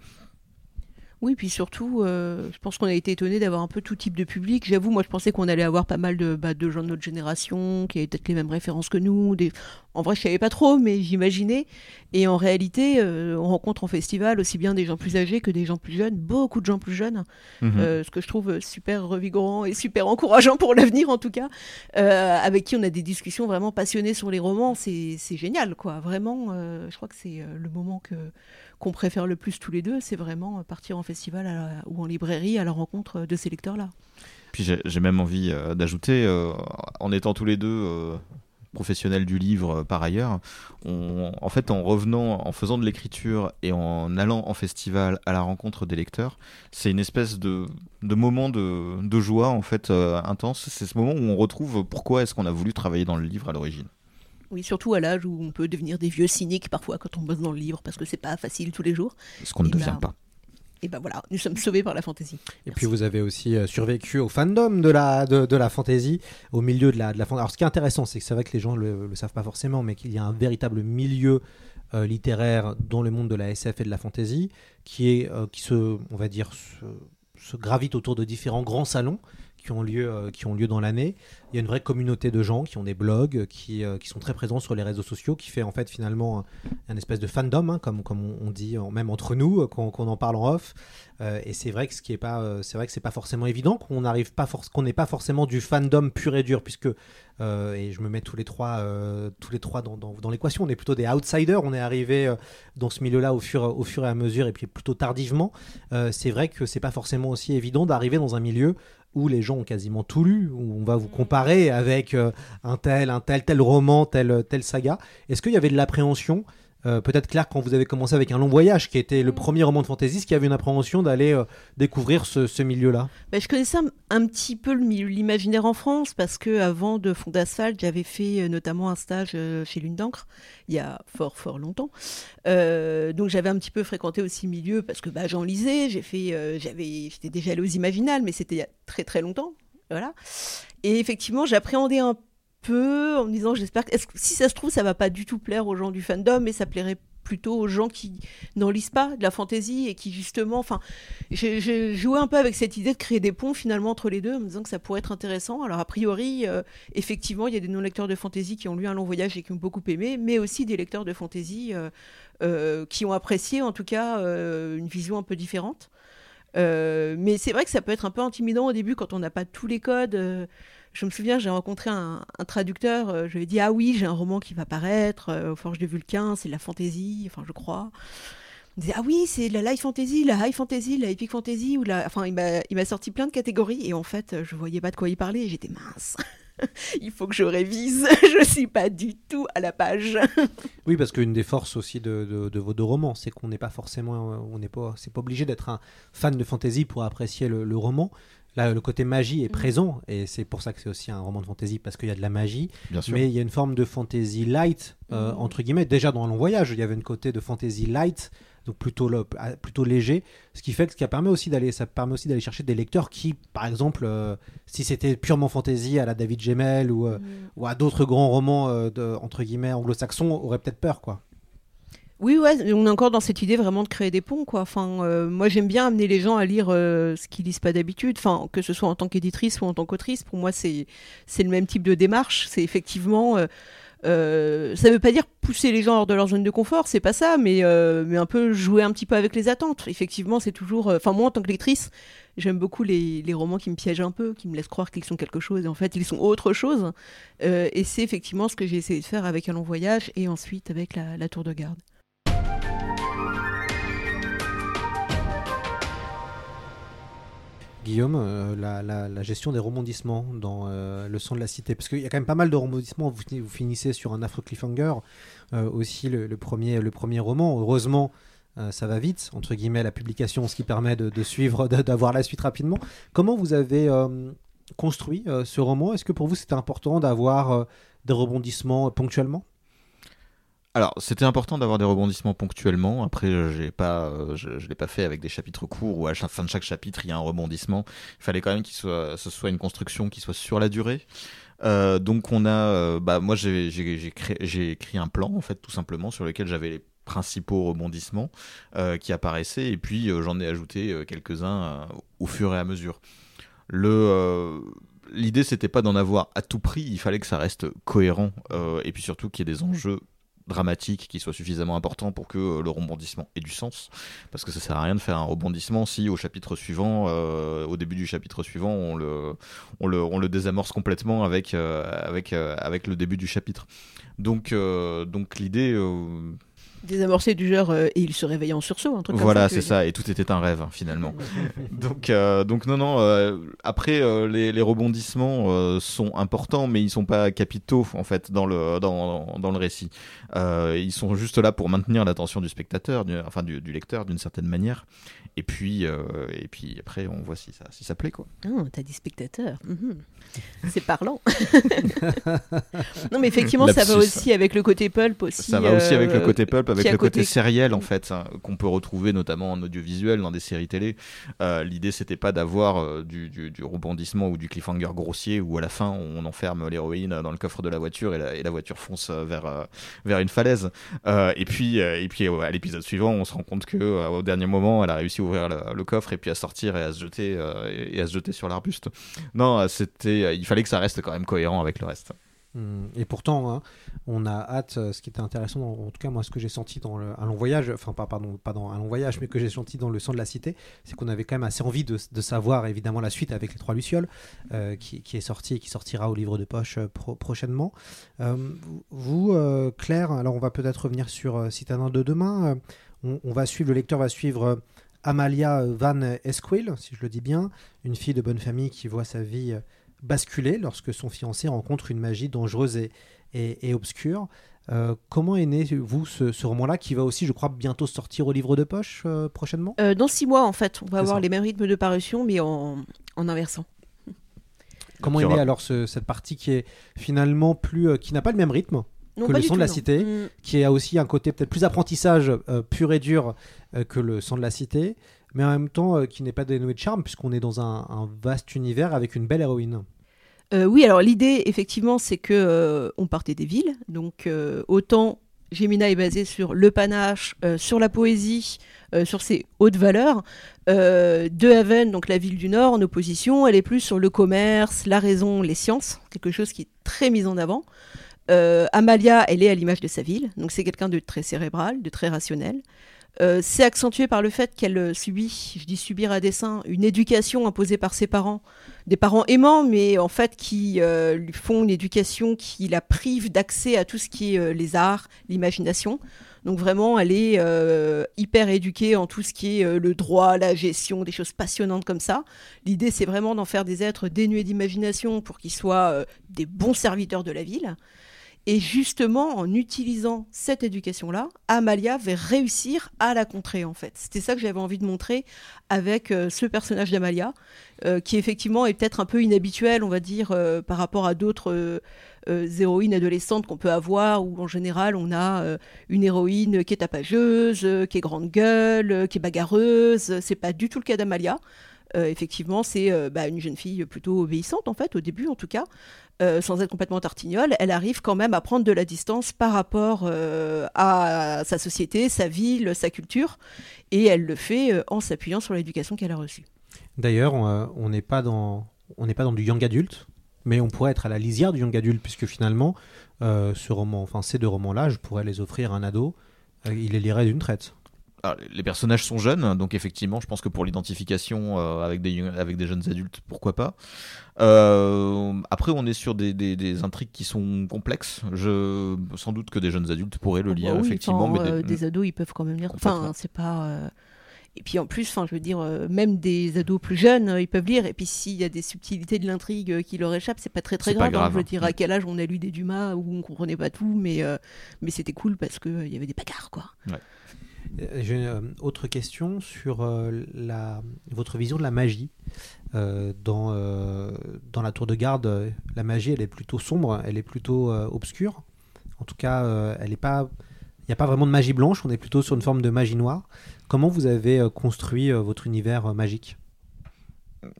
Oui, puis surtout, euh, je pense qu'on a été étonné d'avoir un peu tout type de public. J'avoue, moi, je pensais qu'on allait avoir pas mal de, bah, de gens de notre génération qui avaient peut-être les mêmes références que nous. Des... En vrai, je savais pas trop, mais j'imaginais. Et en réalité, euh, on rencontre en festival aussi bien des gens plus âgés que des gens plus jeunes, beaucoup de gens plus jeunes, Mhm. euh, ce que je trouve super revigorant et super encourageant pour l'avenir en tout cas, avec qui on a des discussions vraiment passionnées sur les romans. C'est génial, quoi. Vraiment, je crois que c'est le moment que qu'on préfère le plus tous les deux, c'est vraiment euh, partir en festival ou en librairie à la rencontre de ces lecteurs-là. Puis j'ai même envie euh, d'ajouter, euh, en étant tous les deux euh, professionnels du livre euh, par ailleurs, en fait en revenant, en faisant de l'écriture et en allant en festival à la rencontre des lecteurs, c'est une espèce de, moment de, de joie en fait euh, intense. C'est ce moment où on retrouve pourquoi est-ce qu'on a voulu travailler dans le livre à l'origine. Oui, surtout à l'âge où on peut devenir des vieux cyniques parfois quand on bosse dans le livre parce que c'est pas facile tous les jours. Ce qu'on ne devient bah, pas. Et ben voilà, nous sommes sauvés par la fantaisie. Et puis vous avez aussi euh, survécu au fandom de la, de, de la fantasy, au milieu de la, de la fantasy. Alors ce qui est intéressant, c'est que c'est vrai que les gens le, le savent pas forcément, mais qu'il y a un véritable milieu euh, littéraire dans le monde de la SF et de la fantasy, qui, est, euh, qui se, on va dire, se, se gravite autour de différents grands salons qui ont lieu, euh, qui ont lieu dans l'année. Il y a une vraie communauté de gens qui ont des blogs, qui, euh, qui sont très présents sur les réseaux sociaux, qui fait en fait finalement un, espèce de fandom, hein, comme, comme on, dit même entre nous, euh, qu'on en parle en off. Et c'est vrai que ce qui est pas, c'est vrai que c'est pas forcément évident, qu'on n'arrive pas qu'on n'est pas forcément du fandom pur et dur, puisque et je me mets tous les trois, tous les trois dans, dans, dans l'équation. On est plutôt des outsiders. On est arrivé dans ce milieu-là au fur, au fur et à mesure, et puis plutôt tardivement. C'est vrai que c'est pas forcément aussi évident d'arriver dans un milieu où les gens ont quasiment tout lu, où on va vous comparer avec euh, un tel, un tel, tel roman, telle, telle saga. Est-ce qu'il y avait de l'appréhension euh, peut-être Claire, quand vous avez commencé avec Un long voyage, qui était le premier roman de qu'il y avait une appréhension d'aller euh, découvrir ce, ce milieu-là? Bah, je connaissais un, un petit peu l'imaginaire en France parce que avant de Fond d'Asphalte, j'avais fait euh, notamment un stage chez Lune d'encre il y a fort fort longtemps. Donc j'avais un petit peu fréquenté aussi le milieu parce que bah, j'en lisais. J'ai fait, j'avais, j'étais déjà allée aux Imaginales, mais c'était il y a très très longtemps. Voilà. Et effectivement, j'appréhendais un peu en me disant, j'espère que si ça se trouve, ça va pas du tout plaire aux gens du fandom, mais ça plairait plutôt aux gens qui n'en lisent pas de la fantaisie et qui justement, enfin, j'ai joué un peu avec cette idée de créer des ponts finalement entre les deux en me disant que ça pourrait être intéressant. Alors a priori, euh, effectivement, il y a des non-lecteurs de fantasy qui ont lu un long voyage et qui ont beaucoup aimé, mais aussi des lecteurs de fantasy euh, euh, qui ont apprécié en tout cas euh, une vision un peu différente. Euh, mais c'est vrai que ça peut être un peu intimidant au début quand on n'a pas tous les codes. Euh, je me souviens, j'ai rencontré un, traducteur, euh, je lui ai dit Ah oui, j'ai un roman qui va paraître euh, aux Forges de Vulcain, c'est de la fantasy, enfin je crois. Il me disait, ah oui, c'est la light fantasy, la high fantasy, la epic fantasy, ou la... Enfin, il m'a sorti plein de catégories, et en fait, je voyais pas de quoi il parlait, et j'étais mince. il faut que je révise, je suis pas du tout à la page. Oui, parce qu'une des forces aussi de, de- de vos deux romans, c'est qu'on n'est pas forcément, euh, on n'est pas, c'est pas obligé d'être un fan de fantasy pour apprécier le roman. Là, le côté magie est présent, et c'est pour ça que c'est aussi un roman de fantasy parce qu'il y a de la magie. Bien sûr. Mais il y a une forme de fantasy light euh, entre guillemets. Déjà dans un long voyage, il y avait une côté de fantasy light, donc plutôt le- ah, plutôt léger, ce qui fait que ce qui permet aussi d'aller, ça permet aussi d'aller chercher des lecteurs qui, par exemple, euh, si c'était purement fantasy à la David Gemmell ou euh, ou à d'autres grands romans euh, de, entre guillemets anglo-saxons, auraient peut-être peur, quoi. Oui, ouais, on est encore dans cette idée vraiment de créer des ponts, quoi. Enfin, euh, moi, j'aime bien amener les gens à lire euh, ce qu'ils lisent pas d'habitude. Enfin, que ce soit en tant qu'éditrice ou en tant qu'autrice, pour moi, c'est le même type de démarche. C'est effectivement, euh, ça veut pas dire pousser les gens hors de leur zone de confort, c'est pas ça, mais mais un peu jouer un petit peu avec les attentes. Effectivement, c'est toujours. Enfin, moi, en tant que lectrice, j'aime beaucoup les, les romans qui me piègent un peu, qui me laissent croire qu'ils sont quelque chose, et en fait, ils sont autre chose. Et c'est effectivement ce que j'ai essayé de faire avec un long voyage et ensuite avec la tour de garde. Guillaume, euh, la, gestion des rebondissements dans euh, Le son de la cité, parce qu'il y a quand même pas mal de rebondissements, vous, fini- vous finissez sur un affreux cliffhanger, euh, aussi le, premier, le premier roman, heureusement ça va vite, entre guillemets, la publication, ce qui permet de, de suivre, d'avoir la suite rapidement. Comment vous avez construit ce roman? Est-ce que pour vous c'était important d'avoir des rebondissements ponctuellement? Alors, c'était important d'avoir des rebondissements ponctuellement. Après, euh, j'ai pas, euh, je, je l'ai pas fait avec des chapitres courts où à la fin de chaque chapitre il y a un rebondissement. Il fallait quand même qu'il soit, ce soit une construction qui soit sur la durée. Euh, donc on a, bah moi j'ai écrit un plan en fait tout simplement sur lequel j'avais les principaux rebondissements qui apparaissaient, et puis j'en ai ajouté quelques-uns au fur et à mesure. Le l'idée c'était pas d'en avoir à tout prix, il fallait que ça reste cohérent et puis surtout qu'il y ait des enjeux dramatique qui soit suffisamment important pour que euh, le rebondissement ait du sens. Parce que ça sert à rien de faire un rebondissement si au chapitre suivant, euh, au début du chapitre suivant, on le, on le, on le désamorce complètement avec, euh, avec, avec le début du chapitre. Donc, donc l'idée désamorcé du genre et il se réveille en sursaut un truc voilà c'est ça et tout était un rêve finalement donc donc non non après les, les, rebondissements sont importants mais ils sont pas capitaux en fait dans le dans, dans le récit euh, ils sont juste là pour maintenir l'attention du spectateur, enfin du, lecteur d'une certaine manière. Et puis, euh, et puis après, on voit si ça, si ça plaît. Quoi. Oh, t'as dit spectateur. Mhm. C'est parlant. non, mais effectivement, ça va aussi avec le côté pulp aussi. Ça va aussi avec le côté pulp, avec le côté, sériel en fait, hein, qu'on peut retrouver notamment en audiovisuel dans des séries télé. Euh, L'idée, c'était pas d'avoir du, du, du, rebondissement ou du cliffhanger grossier où à la fin on enferme l'héroïne dans le coffre de la voiture et la, et la voiture fonce vers, vers une falaise. Euh, et puis, euh, et puis à l'épisode suivant, on se rend compte que euh, au dernier moment, elle a réussi à ouvrir le, coffre et puis à sortir et à se jeter et à se jeter sur l'arbuste. Non, c'était, il fallait que ça reste quand même cohérent avec le reste. Mmh. Et pourtant, hein, on a hâte. Ce qui était intéressant, en tout cas moi, ce que j'ai senti dans le, un long voyage, enfin pas pardon, pas dans un long voyage, mais que j'ai senti dans le sang de la cité, c'est qu'on avait quand même assez envie de, savoir évidemment la suite avec les trois lucioles, euh, qui, est sorti et qui sortira au livre de poche euh, prochainement. Euh, vous, Claire, alors on va peut-être revenir sur Citadin de demain. On, on, va suivre, le lecteur va suivre. Amalia Van Esquill, si je le dis bien, une fille de bonne famille qui voit sa vie basculer lorsque son fiancé rencontre une magie dangereuse et, et, obscure. Euh, comment est né, vous, ce, roman-là, qui va aussi, je crois, bientôt sortir au livre de poche euh, prochainement? Euh, Dans six mois, en fait. On va avoir les mêmes rythmes de parution, mais en, en inversant. Comment est née alors cette partie qui est finalement plus. qui n'a pas le même rythme que le son de la cité, mm. qui a aussi un côté peut-être plus apprentissage pur et dur que le son de la cité, mais en même temps qui n'est pas dénoué de charme, puisqu'on est dans un vaste univers avec une belle héroïne. Euh, oui, alors l'idée, effectivement, c'est que euh, on partait des villes. Donc, euh, autant Gemina est basée sur le panache, sur la poésie, sur ses hautes valeurs. de Haven, donc la ville du Nord, en opposition, elle est plus sur le commerce, la raison, les sciences, quelque chose qui est très mis en avant. Amalia, elle est à l'image de sa ville, donc c'est quelqu'un de très cérébral, de très rationnel. Euh, c'est accentué par le fait qu'elle euh, subit, je dis subir à dessein, une éducation imposée par ses parents. Des parents aimants, mais en fait qui euh, lui font une éducation qui la prive d'accès à tout ce qui est les arts, l'imagination. Donc vraiment, elle est hyper éduquée en tout ce qui est le droit, la gestion, des choses passionnantes comme ça. L'idée, c'est vraiment d'en faire des êtres dénués d'imagination pour qu'ils soient des bons serviteurs de la ville. Et justement, en utilisant cette éducation-là, Amalia va réussir à la contrer, en fait. C'était ça que j'avais envie de montrer avec euh, ce personnage d'Amalia, euh, qui effectivement est peut-être un peu inhabituel, on va dire, euh, par rapport à d'autres héroïnes adolescentes qu'on peut avoir, où en général, on a une héroïne qui est tapageuse, qui est grande gueule, qui est bagarreuse. C'est pas du tout le cas d'Amalia. Effectivement, c'est bah, une jeune fille plutôt obéissante, en fait, au début en tout cas, euh, sans être complètement tartignole, elle arrive quand même à prendre de la distance par rapport euh, à sa société, sa ville, sa culture, et elle le fait euh, en s'appuyant sur l'éducation qu'elle a reçue. D'ailleurs, on n'est pas dans on pas dans du young adulte, mais on pourrait être à la lisière du young adulte puisque finalement, ce roman, enfin ces deux romans-là, je pourrais les offrir à un ado, il les lirait d'une traite les personnages sont jeunes, donc effectivement, je pense que pour l'identification euh, avec, des, avec des jeunes adultes, pourquoi pas. Euh, après, on est sur des, intrigues qui sont complexes. Je, sans doute que des jeunes adultes pourraient le ah lire, bah effectivement. mais euh, des... ados, ils peuvent quand même lire. Enfin, c'est pas. Et puis en plus, enfin, je veux dire, même des ados plus jeunes, ils peuvent lire. Et puis s'il y a des subtilités de l'intrigue qui leur échappent, c'est pas très très grave. Hein. Je veux dire, à quel âge on a lu des Dumas où on comprenait pas tout, mais mais c'était cool parce que il y avait des bagarres, quoi. Ouais. Euh, j'ai une euh, autre question sur euh, votre vision de la magie. dans, la tour de garde, la magie, elle est plutôt sombre, elle est plutôt obscure. En tout cas, elle il n'y a pas vraiment de magie blanche, on est plutôt sur une forme de magie noire. Comment vous avez construit votre univers magique?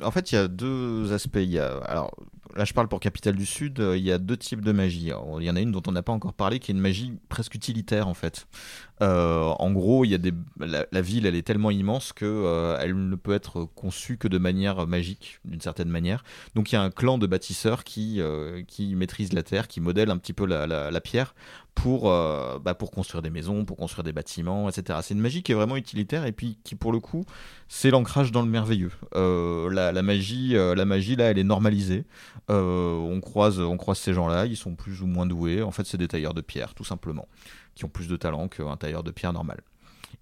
En fait, il y a deux aspects. Alors, là je parle pour Capitale du Sud, il y a deux types de magie. il y en a une dont on n'a pas encore parlé, qui est une magie presque utilitaire en fait. En gros, il y a des, la, ville, elle est tellement immense que elle ne peut être conçue que de manière magique, d'une certaine manière. Donc il y a un clan de bâtisseurs qui, qui maîtrise la terre, qui modèle un petit peu la, la pierre pour, euh, bah, pour construire des maisons, pour construire des bâtiments, etc. C'est une magie qui est vraiment utilitaire et puis qui, pour le coup, c'est l'ancrage dans le merveilleux. Euh, la, magie, euh, la magie, là, elle est normalisée. on, croise, on croise ces gens-là, ils sont plus ou moins doués. En fait, c'est des tailleurs de pierre, tout simplement, qui ont plus de talent qu'un tailleur de pierre normal.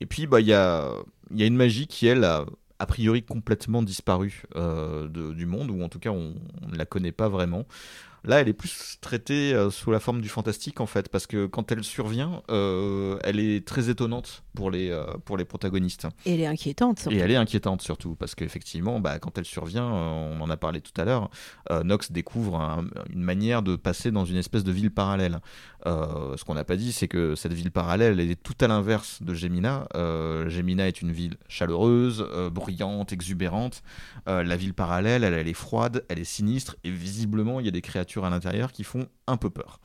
Et puis, bah, il y, a, y a une magie qui, elle, a a priori complètement disparu du monde, ou en tout cas on ne la connaît pas vraiment. Là, elle est plus traitée euh, sous la forme du fantastique en fait, parce que quand elle survient, euh, elle est très étonnante pour les, euh, pour les protagonistes. Et elle est inquiétante. Surtout. Et elle est inquiétante surtout, parce qu'effectivement, bah, quand elle survient, on en a parlé tout à l'heure, Nox découvre une manière de passer dans une espèce de ville parallèle. ce qu'on n'a pas dit, c'est que cette ville parallèle, elle est tout à l'inverse de Gemina. Gemina est une ville chaleureuse, bruyante, exubérante. la ville parallèle, elle, elle est froide, elle est sinistre, et visiblement, il y a des créatures à l'intérieur qui font un peu peur.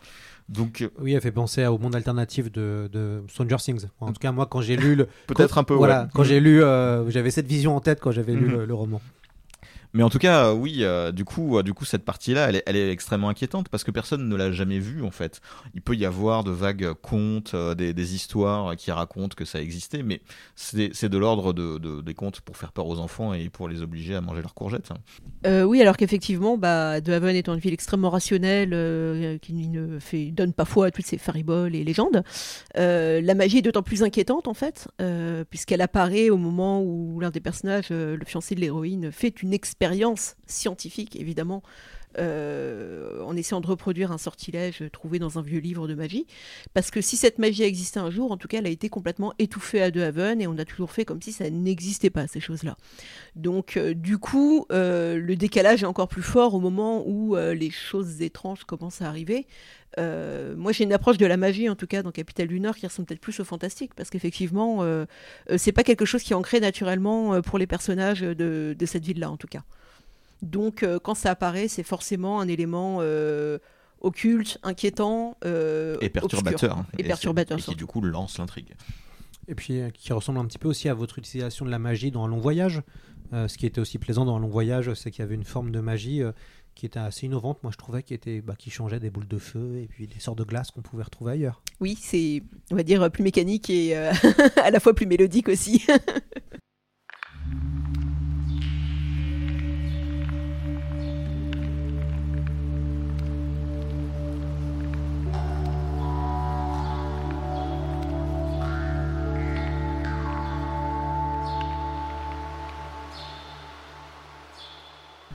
Donc, euh, oui, elle fait penser au monde alternatif de, de Stranger Things. En tout cas, moi, quand j'ai lu le, peut-être un peu, voilà, quand j'ai lu, euh, j'avais cette vision en tête quand j'avais lu mhm. le, roman. Mais en tout cas, euh, oui, euh, du coup, euh, du coup, cette partie-là, elle est, extrêmement inquiétante parce que personne ne l'a jamais vue en fait. Il peut y avoir de vagues contes, des, histoires qui racontent que ça existait, mais c'est de l'ordre de, des contes pour faire peur aux enfants et pour les obliger à manger leurs courgettes. oui, alors qu'effectivement, bah, Haven étant une ville extrêmement rationnelle, qui ne donne pas foi à toutes ces fariboles et légendes, la magie est d'autant plus inquiétante en fait, puisqu'elle apparaît au moment où l'un des personnages, le fiancé de l'héroïne, fait une expérience expérience scientifique, évidemment, euh, en essayant de reproduire un sortilège trouvé dans un vieux livre de magie. Parce que si cette magie existait un jour, en tout cas, elle a été complètement étouffée à De Haven et on a toujours fait comme si ça n'existait pas, ces choses-là. Donc, euh, du coup, euh, le décalage est encore plus fort au moment où les choses étranges commencent à arriver. moi, j'ai une approche de la magie, en tout cas, dans Capital du Nord, qui ressemble peut-être plus au fantastique, parce qu'effectivement, c'est pas quelque chose qui est ancré naturellement pour les personnages de cette ville-là, en tout cas. Donc, euh, quand ça apparaît, c'est forcément un élément euh, occulte, inquiétant euh, et perturbateur. Et, perturbateur. qui, du coup, lance l'intrigue. Et puis, qui ressemble un petit peu aussi à votre utilisation de la magie dans un long voyage. ce qui était aussi plaisant dans un long voyage, c'est qu'il y avait une forme de magie qui était assez innovante, moi je trouvais, qui, était, bah, qui changeait des boules de feu et puis des sortes de glace qu'on pouvait retrouver ailleurs. Oui, c'est, on va dire, plus mécanique et à la fois plus mélodique aussi.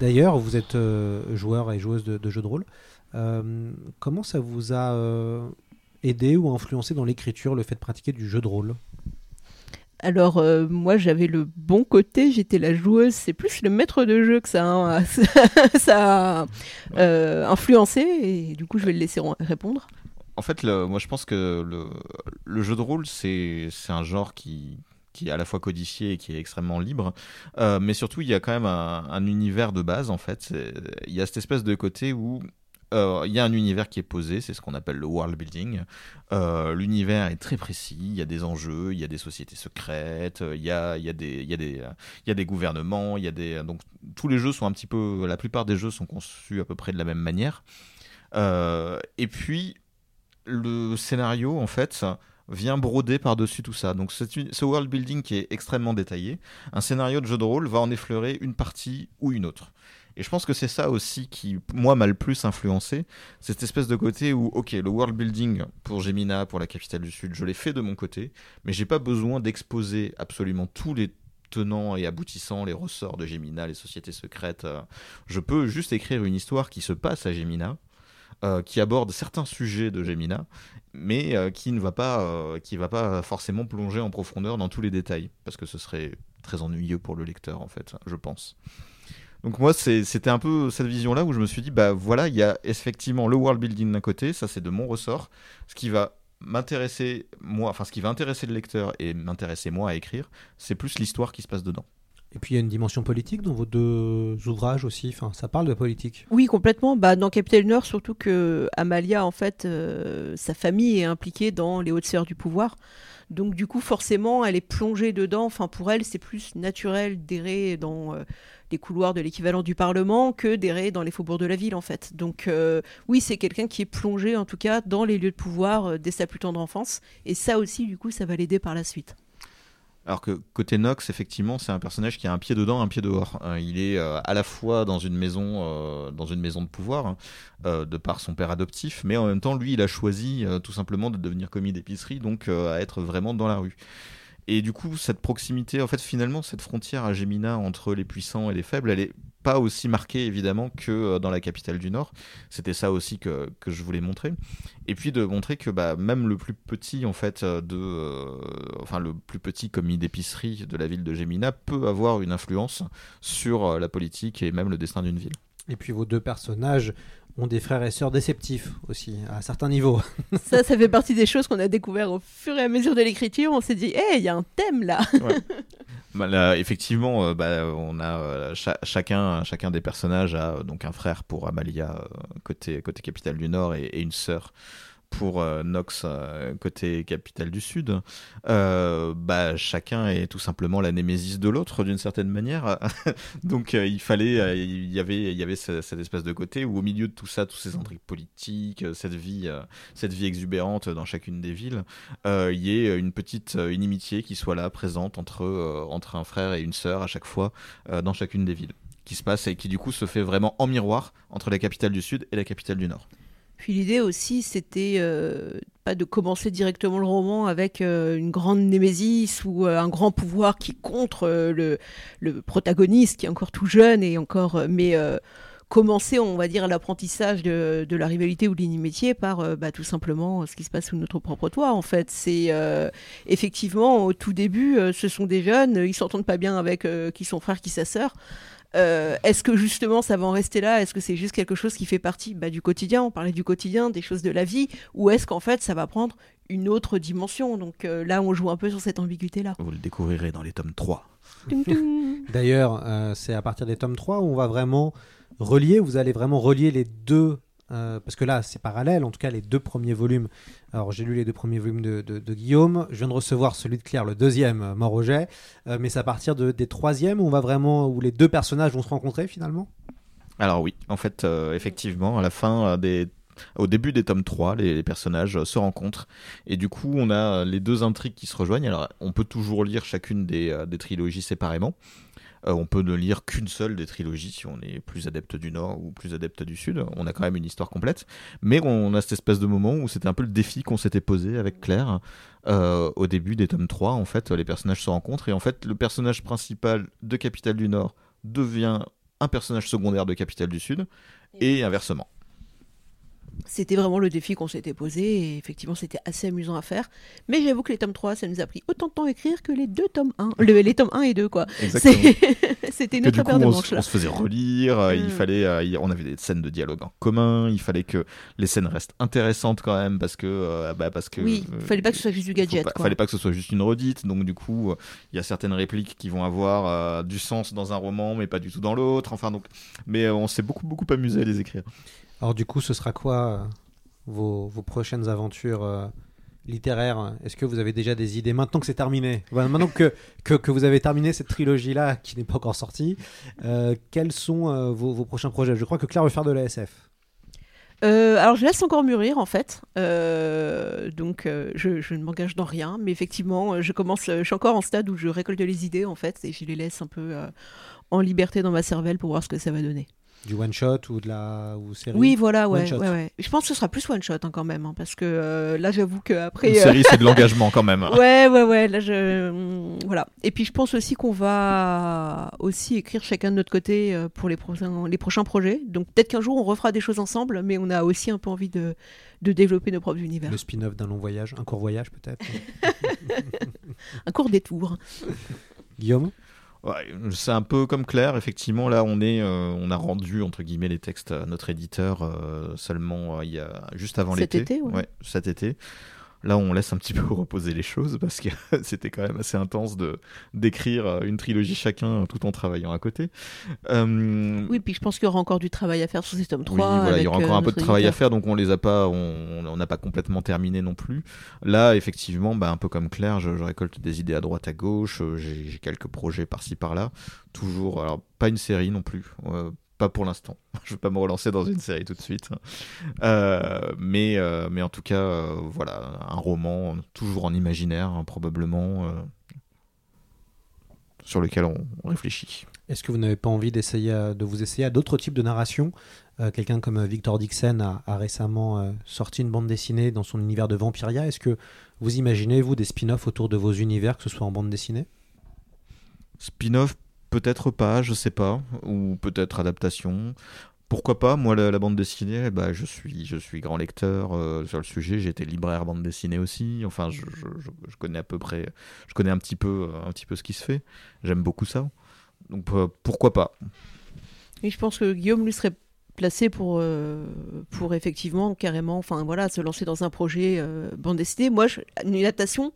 D'ailleurs, vous êtes euh, joueur et joueuse de, jeux de rôle. Euh, comment ça vous a euh, aidé ou influencé dans l'écriture le fait de pratiquer du jeu de rôle? Alors moi j'avais le bon côté, j'étais la joueuse, c'est plus le maître de jeu que ça, a, ça a influencé et du coup je vais le laisser répondre. En fait, moi je pense que le, le jeu de rôle c'est un genre qui, qui est à la fois codifié et qui est extrêmement libre. Euh, mais surtout, il y a quand même un, univers de base, en fait. Il y a cette espèce de côté où euh, il y a un univers qui est posé, c'est ce qu'on appelle le world building. Euh, l'univers est très précis, il y a des enjeux, il y a des sociétés secrètes, il y a, il y a, des, il y a, des, il y a des gouvernements, il y a des... Donc tous les jeux sont un petit peu... La plupart des jeux sont conçus à peu près de la même manière. et puis, le scénario, en fait, vient broder par-dessus tout ça. Donc ce world building qui est extrêmement détaillé, un scénario de jeu de rôle va en effleurer une partie ou une autre. Et je pense que c'est ça aussi qui, moi, m'a le plus influencé. Cette espèce de côté où, ok, le world building pour Gemina, pour la capitale du Sud, je l'ai fait de mon côté, mais j'ai pas besoin d'exposer absolument tous les tenants et aboutissants, les ressorts de Gemina, les sociétés secrètes. Euh. Je peux juste écrire une histoire qui se passe à Gemina, euh, qui aborde certains sujets de Gemina, mais euh, qui ne va pas, euh, qui va pas forcément plonger en profondeur dans tous les détails, parce que ce serait très ennuyeux pour le lecteur en fait, je pense. Donc moi, c'était un peu cette vision-là où je me suis dit, bah voilà, il y a effectivement le world building d'un côté, ça c'est de mon ressort, ce qui va m'intéresser moi, enfin ce qui va intéresser le lecteur et m'intéresser moi à écrire, c'est plus l'histoire qui se passe dedans. Et puis il y a une dimension politique dans vos deux ouvrages aussi. Enfin, ça parle de politique. Oui, complètement. Bah, dans Capitaine Nord, surtout que Amalia, en fait, euh, sa famille est impliquée dans les hautes sphères du pouvoir. Donc du coup, forcément, elle est plongée dedans. Enfin, pour elle, c'est plus naturel d'errer dans euh, les couloirs de l'équivalent du Parlement que d'errer dans les faubourgs de la ville, en fait. Donc euh, oui, c'est quelqu'un qui est plongé, en tout cas, dans les lieux de pouvoir dès sa plus tendre enfance. Et ça aussi, du coup, ça va l'aider par la suite. Alors que côté Nox, effectivement, c'est un personnage qui a un pied dedans, un pied dehors. Euh, il est euh, à la fois dans une maison, euh, de pouvoir, hein, de par son père adoptif, mais en même temps, lui, il a choisi tout simplement de devenir commis d'épicerie, donc à être vraiment dans la rue. Et du coup, cette proximité, en fait, finalement, cette frontière à Gemina entre les puissants et les faibles, elle est pas aussi marquée évidemment que euh, dans la capitale du Nord. C'était ça aussi que, que, je voulais montrer. Et puis de montrer que bah, même le plus petit en fait euh, de, euh, enfin le plus petit commis d'épicerie de la ville de Gemina peut avoir une influence sur la politique et même le destin d'une ville. Et puis vos deux personnages ont des frères et sœurs déceptifs aussi, à certains niveaux. ça, ça fait partie des choses qu'on a découvert au fur et à mesure de l'écriture. On s'est dit, hé, il y a un thème là. Bah, effectivement, euh, bah, on a euh, chacun, chacun des personnages a donc un frère pour Amalia euh, côté côté capitale du Nord et, et une sœur pour euh, Nox euh, côté capitale du Sud, euh, bah, chacun est tout simplement la némésis de l'autre d'une certaine manière. Donc il fallait, il y avait, il y avait cette, espèce de côté où au milieu de tout ça, tous ces intrigues politiques, cette vie, cette vie exubérante dans chacune des villes, il y ait une petite inimitié qui soit là présente entre entre un frère et une sœur à chaque fois dans chacune des villes qui se passe et qui du coup se fait vraiment en miroir entre la capitale du Sud et la capitale du Nord. Puis l'idée aussi, c'était euh, pas de commencer directement le roman avec euh, une grande némésis ou euh, un grand pouvoir qui contre le, protagoniste qui est encore tout jeune et encore, mais commencer, on va dire, l'apprentissage de, de, la rivalité ou de l'inimitié par bah, tout simplement ce qui se passe sous notre propre toit. En fait, c'est effectivement au tout début, ce sont des jeunes, ils s'entendent pas bien avec qui sont frères, qui sa sœur. Euh, est-ce que justement ça va en rester là? Est-ce que c'est juste quelque chose qui fait partie bah, du quotidien? On parlait du quotidien, des choses de la vie, ou est-ce qu'en fait ça va prendre une autre dimension? Donc euh, là, on joue un peu sur cette ambiguïté-là. Vous le découvrirez dans les tomes 3. D'ailleurs, euh, c'est à partir des tomes 3 où on va vraiment relier, vous allez vraiment relier les deux euh, parce que là, c'est parallèle, en tout cas les deux premiers volumes. Alors, j'ai lu les deux premiers volumes de, Guillaume, je viens de recevoir celui de Claire, le deuxième, euh, Mort au jet, euh, mais c'est à partir des troisièmes où on va vraiment, où les deux personnages vont se rencontrer finalement? Alors oui, en fait, effectivement, à la fin des au début des tomes 3, les, personnages se rencontrent. Et du coup on a les deux intrigues qui se rejoignent. Alors on peut toujours lire chacune des trilogies séparément, euh, on peut ne lire qu'une seule des trilogies si on est plus adepte du Nord ou plus adepte du Sud. On a quand même une histoire complète. Mais on a cette espèce de moment où c'était un peu le défi qu'on s'était posé avec Claire. Euh, au début des tomes 3, en fait, les personnages se rencontrent et en fait, le personnage principal de Capitale du Nord devient un personnage secondaire de Capitale du Sud et inversement. C'était vraiment le défi qu'on s'était posé et effectivement c'était assez amusant à faire. Mais j'avoue que les tomes 3, ça nous a pris autant de temps à écrire que les deux tomes 1, les tomes 1 et 2 quoi. c'était notre paire de manches On se faisait relire, euh, il mm. fallait, euh, on avait des scènes de dialogue en commun, il fallait que les scènes restent intéressantes quand même parce que, euh, bah, parce que. Oui, il fallait pas que ce soit juste du gadget. Il fallait pas que ce soit juste une redite, donc du coup il y a certaines répliques qui vont avoir du sens dans un roman mais pas du tout dans l'autre. Enfin donc, mais on s'est beaucoup beaucoup amusé à les écrire. Alors du coup, ce sera quoi euh, vos, prochaines aventures euh, littéraires? Est-ce que vous avez déjà des idées maintenant que c'est terminé? Maintenant que, que, vous avez terminé cette trilogie-là qui n'est pas encore sortie, euh, quels sont vos, vos, prochains projets? Je crois que Claire veut faire de la SF. alors je laisse encore mûrir en fait, donc je, je, ne m'engage dans rien, mais effectivement je commence, je suis encore en stade où je récolte les idées en fait et je les laisse un peu en liberté dans ma cervelle pour voir ce que ça va donner. Du one shot ou de la ou série? Oui, voilà, ouais, ouais, ouais, Je pense que ce sera plus one shot hein, quand même, hein, parce que euh, là, j'avoue que après. Une euh, série, c'est de l'engagement quand même. ouais, ouais, ouais. Là, je mm, voilà. Et puis, je pense aussi qu'on va aussi écrire chacun de notre côté euh, pour les prochains les prochains projets. Donc, peut-être qu'un jour, on refera des choses ensemble, mais on a aussi un peu envie de de développer nos propres univers. Le spin-off d'un long voyage, un court voyage peut-être. un court détour. Guillaume? C'est un peu comme Claire, effectivement. Là, on est, euh, on a rendu entre guillemets les textes à notre éditeur euh, seulement euh, il y a juste avant l'été. Cet été, ouais. Cet été. Là, on laisse un petit peu reposer les choses parce que c'était quand même assez intense de d'écrire euh, une trilogie chacun tout en travaillant à côté. Euh, oui, puis je pense qu'il y aura encore du travail à faire sur System 3. Oui, voilà, il y aura encore un peu de travail à faire, donc on les a pas, on n'a pas complètement terminé non plus. Là, effectivement, bah, un peu comme Claire, je, récolte des idées à droite à gauche, j'ai quelques projets par-ci par-là. Toujours, alors pas une série non plus. Pas pour l'instant. Je ne vais pas me relancer dans une série tout de suite. Euh, mais, euh, mais en tout cas, euh, voilà, un roman toujours en imaginaire, hein, probablement, sur lequel on, réfléchit. Est-ce que vous n'avez pas envie d'essayer de vous essayer à d'autres types de narration? Quelqu'un comme Victor Dixon a, a récemment sorti une bande dessinée dans son univers de Vampiria. Est-ce que vous imaginez, vous, des spin-offs autour de vos univers, que ce soit en bande dessinée? Spin-off Peut-être pas, je sais pas, ou peut-être adaptation. Pourquoi pas Moi, la, bande dessinée, bah, je suis, je suis grand lecteur euh, sur le sujet. Été libraire bande dessinée aussi. Enfin, je, connais à peu près, je connais un petit peu, un petit peu ce qui se fait. J'aime beaucoup ça. Donc euh, pourquoi pas Oui, je pense que Guillaume lui serait placé pour, euh, pour effectivement carrément, enfin voilà, se lancer dans un projet bande dessinée. Moi, une adaptation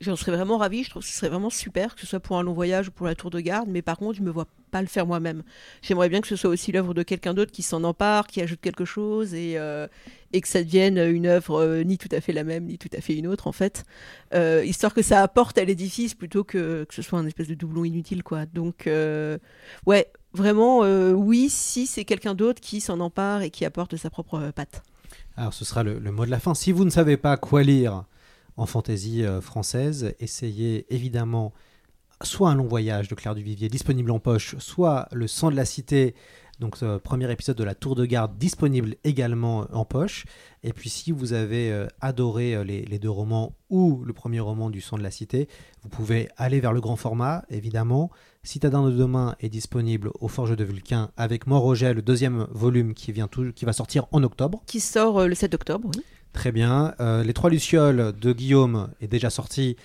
J'en serais vraiment ravie, je trouve que ce serait vraiment super, que ce soit pour un long voyage ou pour la tour de garde, mais par contre, je ne me vois pas le faire moi-même. J'aimerais bien que ce soit aussi l'œuvre de quelqu'un d'autre qui s'en empare, qui ajoute quelque chose et, euh, et que ça devienne une œuvre euh, ni tout à fait la même, ni tout à fait une autre, en fait. Euh, histoire que ça apporte à l'édifice plutôt que, que ce soit un espèce de doublon inutile, quoi. Donc, ouais, vraiment, oui, si c'est quelqu'un d'autre qui s'en empare et qui apporte sa propre patte. Alors, ce sera le mot de la fin. Si vous ne savez pas quoi lire, en fantaisie euh, française. Essayez évidemment soit un long voyage de Claire Duvivier disponible en poche, soit Le sang de la cité, donc ce premier épisode de la Tour de Garde disponible également en poche. Et puis si vous avez euh, adoré euh, les, deux romans ou le premier roman du sang de la cité, vous pouvez aller vers le grand format, évidemment. Citadin de demain est disponible au Forges de Vulcain avec Mort le deuxième volume qui, vient tout, qui va sortir en octobre. Qui sort le 7 octobre, oui. Très bien. Euh, les Trois Lucioles de Guillaume est déjà sorti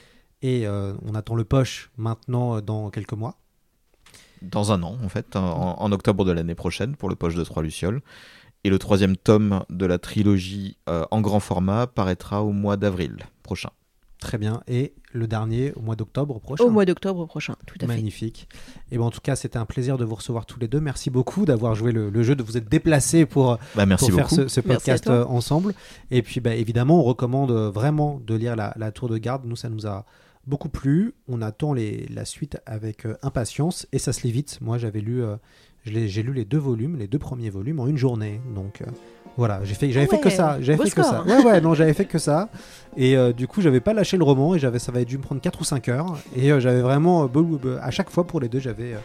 et euh, on attend le poche maintenant euh, dans quelques mois. Dans un an, en fait, en, octobre de l'année prochaine pour le poche de Trois Lucioles. Et le troisième tome de la trilogie en grand format paraîtra au mois d'avril prochain. Très bien. Et le dernier au mois d'octobre prochain. Au mois d'octobre prochain, tout à fait. Magnifique. Et bon, en tout cas, c'était un plaisir de vous recevoir tous les deux. Merci beaucoup d'avoir joué le, jeu, de vous être déplacés pour, bah, pour faire ce, podcast euh, ensemble. Et puis, bah, évidemment, on recommande vraiment de lire la, la, Tour de Garde. Nous, ça nous a beaucoup plu. On attend les, la suite avec euh, impatience et ça se lit vite. Moi, j'avais lu, euh, j'ai lu les deux volumes, les deux premiers volumes en une journée. Donc. Voilà, j'ai fait, j'avais fait que ça, j'avais fait que ça. Ouais, ouais, non, j'avais fait que ça. Et euh, du coup, j'avais pas lâché le roman et j'avais, ça avait dû me prendre 4 ou 5 heures. Et euh, j'avais vraiment, euh, à chaque fois pour les deux, j'avais,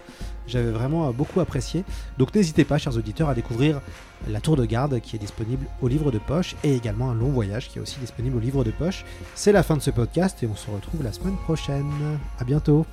j'avais vraiment beaucoup apprécié. Donc n'hésitez pas, chers auditeurs, à découvrir La Tour de Garde qui est disponible au livre de poche et également Un long voyage qui est aussi disponible au livre de poche. C'est la fin de ce podcast et on se retrouve la semaine prochaine. À bientôt.